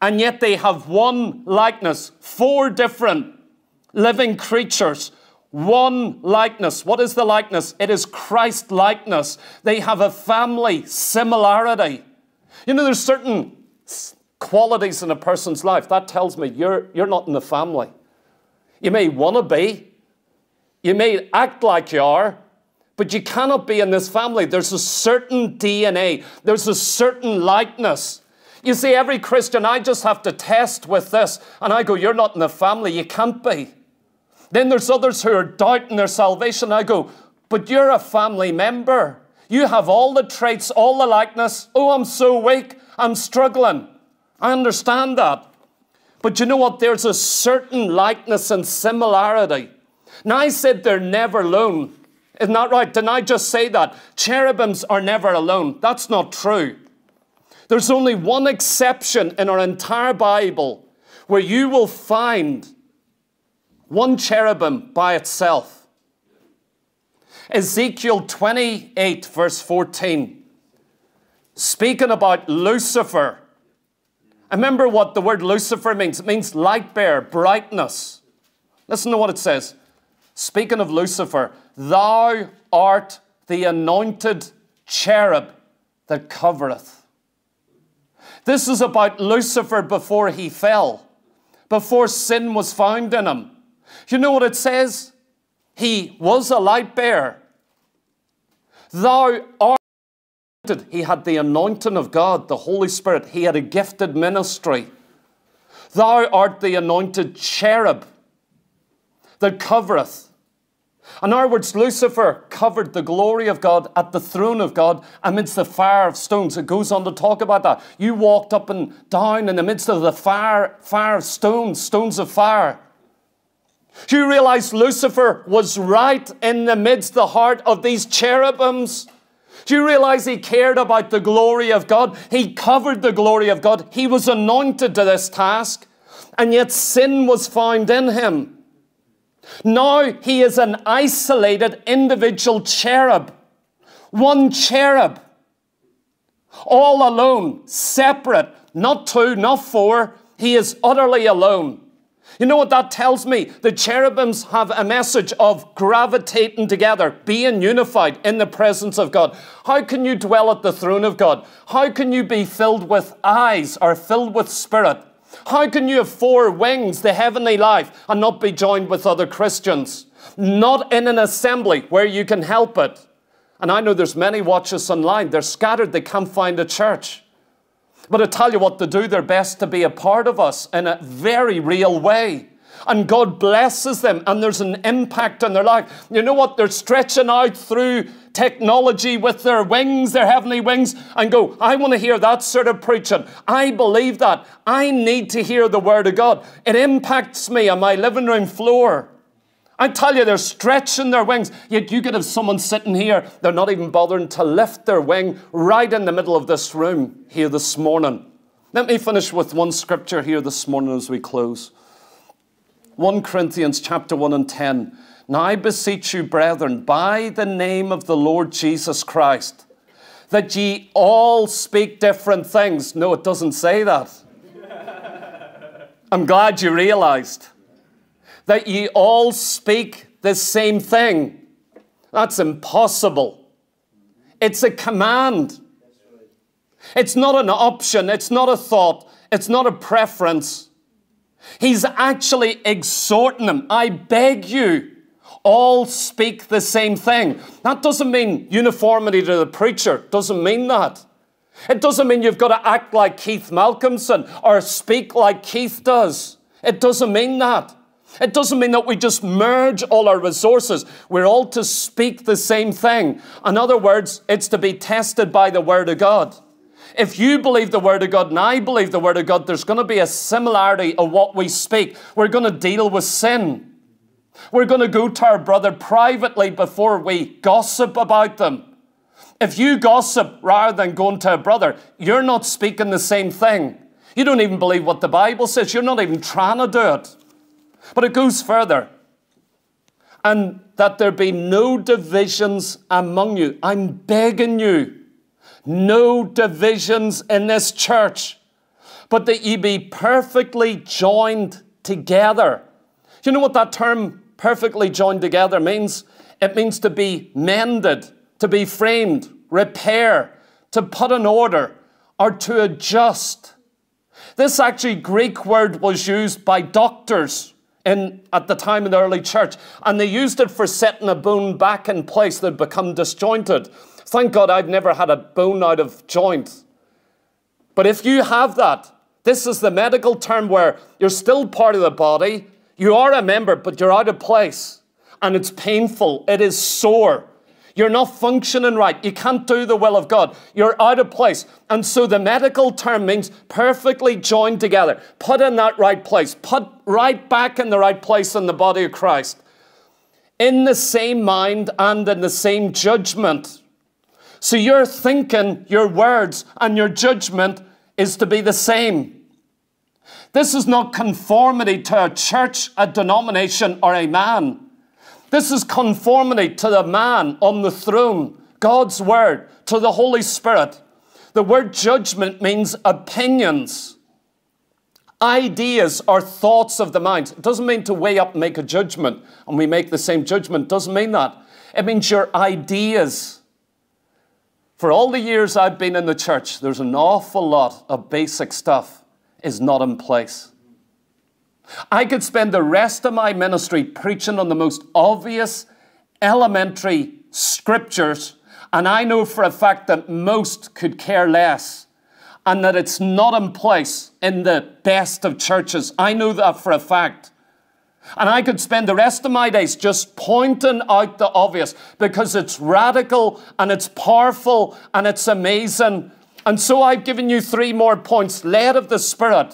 And yet they have one likeness, four different living creatures one likeness. What is the likeness? It is Christ likeness. They have a family similarity. You know, there's certain qualities in a person's life that tells me you're, you're not in the family. You may want to be, you may act like you are, but you cannot be in this family. There's a certain DNA, there's a certain likeness. You see, every Christian, I just have to test with this, and I go, You're not in the family, you can't be. Then there's others who are doubting their salvation. I go, but you're a family member. You have all the traits, all the likeness. Oh, I'm so weak. I'm struggling. I understand that. But you know what? There's a certain likeness and similarity. Now, I said they're never alone. Isn't that right? Didn't I just say that? Cherubims are never alone. That's not true. There's only one exception in our entire Bible where you will find one cherubim by itself. Ezekiel 28, verse 14, speaking about Lucifer. Remember what the word Lucifer means? It means light bearer, brightness. Listen to what it says. Speaking of Lucifer, thou art the anointed cherub that covereth. This is about Lucifer before he fell, before sin was found in him. You know what it says? He was a light bearer. Thou art. Anointed. He had the anointing of God, the Holy Spirit. He had a gifted ministry. Thou art the anointed cherub that covereth. In other words, Lucifer covered the glory of God at the throne of God amidst the fire of stones. It goes on to talk about that. You walked up and down in the midst of the fire, fire of stones, stones of fire. Do you realize Lucifer was right in the midst, the heart of these cherubims? Do you realize he cared about the glory of God? He covered the glory of God. He was anointed to this task, and yet sin was found in him. Now he is an isolated individual cherub, one cherub, all alone, separate, not two, not four. He is utterly alone. You know what that tells me? The cherubims have a message of gravitating together, being unified in the presence of God. How can you dwell at the throne of God? How can you be filled with eyes or filled with spirit? How can you have four wings, the heavenly life, and not be joined with other Christians? Not in an assembly where you can help it. And I know there's many watch us online. They're scattered, they can't find a church. But I tell you what, they do their best to be a part of us in a very real way. And God blesses them, and there's an impact on their life. You know what? They're stretching out through technology with their wings, their heavenly wings, and go, I want to hear that sort of preaching. I believe that. I need to hear the Word of God. It impacts me on my living room floor. I tell you, they're stretching their wings. Yet you could have someone sitting here, they're not even bothering to lift their wing right in the middle of this room here this morning. Let me finish with one scripture here this morning as we close. 1 Corinthians chapter 1 and 10. Now I beseech you, brethren, by the name of the Lord Jesus Christ, that ye all speak different things. No, it doesn't say that. I'm glad you realized that ye all speak the same thing. That's impossible. It's a command. It's not an option. It's not a thought. It's not a preference. He's actually exhorting them. I beg you, all speak the same thing. That doesn't mean uniformity to the preacher. Doesn't mean that. It doesn't mean you've got to act like Keith Malcomson or speak like Keith does. It doesn't mean that. It doesn't mean that we just merge all our resources. We're all to speak the same thing. In other words, it's to be tested by the Word of God. If you believe the Word of God and I believe the Word of God, there's going to be a similarity of what we speak. We're going to deal with sin. We're going to go to our brother privately before we gossip about them. If you gossip rather than going to a brother, you're not speaking the same thing. You don't even believe what the Bible says. You're not even trying to do it. But it goes further. And that there be no divisions among you. I'm begging you, no divisions in this church, but that ye be perfectly joined together. You know what that term perfectly joined together means? It means to be mended, to be framed, repair, to put in order, or to adjust. This actually Greek word was used by doctors in, at the time in the early church, and they used it for setting a bone back in place that had become disjointed. Thank God I've never had a bone out of joint. But if you have that, this is the medical term where you're still part of the body, you are a member, but you're out of place, and it's painful, it is sore. You're not functioning right. You can't do the will of God. You're out of place. And so the medical term means perfectly joined together, put in that right place, put right back in the right place in the body of Christ, in the same mind and in the same judgment. So your thinking, your words, and your judgment is to be the same. This is not conformity to a church, a denomination, or a man. This is conformity to the man on the throne, God's word, to the Holy Spirit. The word judgment means opinions, ideas, or thoughts of the mind. It doesn't mean to weigh up and make a judgment, and we make the same judgment. It doesn't mean that. It means your ideas. For all the years I've been in the church, there's an awful lot of basic stuff is not in place. I could spend the rest of my ministry preaching on the most obvious, elementary scriptures, and I know for a fact that most could care less and that it's not in place in the best of churches. I know that for a fact. And I could spend the rest of my days just pointing out the obvious because it's radical and it's powerful and it's amazing. And so I've given you three more points led of the Spirit,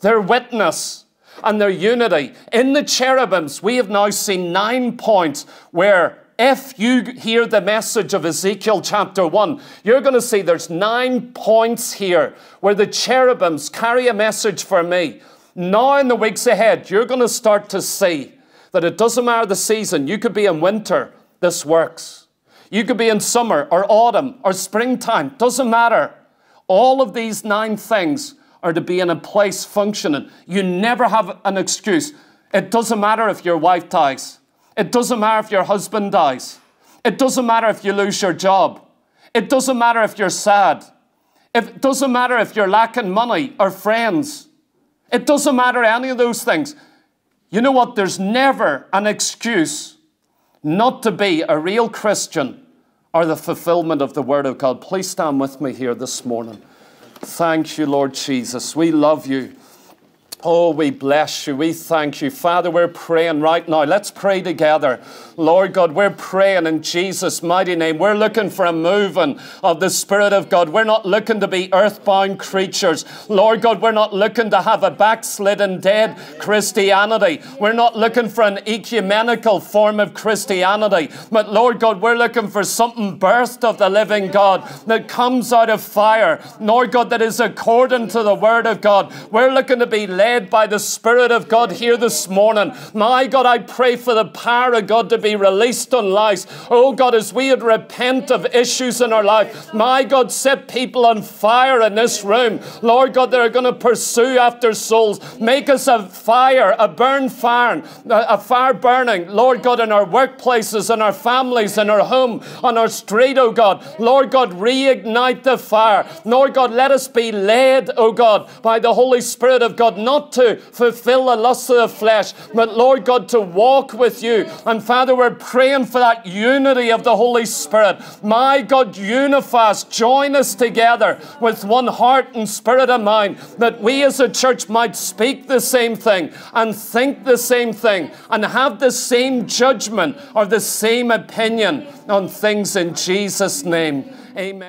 their witness, and their unity. In the cherubims, we have now seen nine points where if you hear the message of Ezekiel chapter 1, you're going to see there's nine points here where the cherubims carry a message for me. Now, in the weeks ahead, you're going to start to see that it doesn't matter the season. You could be in winter, this works. You could be in summer or autumn or springtime, doesn't matter. All of these nine things are to be in a place functioning. You never have an excuse. It doesn't matter if your wife dies. It doesn't matter if your husband dies. It doesn't matter if you lose your job. It doesn't matter if you're sad. It doesn't matter if you're lacking money or friends. It doesn't matter any of those things. You know what? There's never an excuse not to be a real Christian or the fulfillment of the Word of God. Please stand with me here this morning. Thank you, Lord Jesus. We love you. Oh, we bless you. We thank you. Father, we're praying right now. Let's pray together. Lord God, we're praying in Jesus' mighty name. We're looking for a moving of the Spirit of God. We're not looking to be earthbound creatures. Lord God, we're not looking to have a backslidden, dead Christianity. We're not looking for an ecumenical form of Christianity. But Lord God, we're looking for something birthed of the living God that comes out of fire. Lord God, that is according to the Word of God. We're looking to be led led by the Spirit of God here this morning. My God, I pray for the power of God to be released on lives. Oh God, as we would repent of issues in our life, my God, set people on fire in this room. Lord God, they're going to pursue after souls. Make us a fire, a burn fire, a fire burning, Lord God, in our workplaces, in our families, in our home, on our street, oh God. Lord God, reignite the fire. Lord God, let us be led, oh God, by the Holy Spirit of God, not not to fulfill the lust of the flesh, but Lord God, to walk with you. And Father, we're praying for that unity of the Holy Spirit. My God, unify us, join us together with one heart and spirit and mind, that we as a church might speak the same thing and think the same thing and have the same judgment or the same opinion on things in Jesus' name. Amen.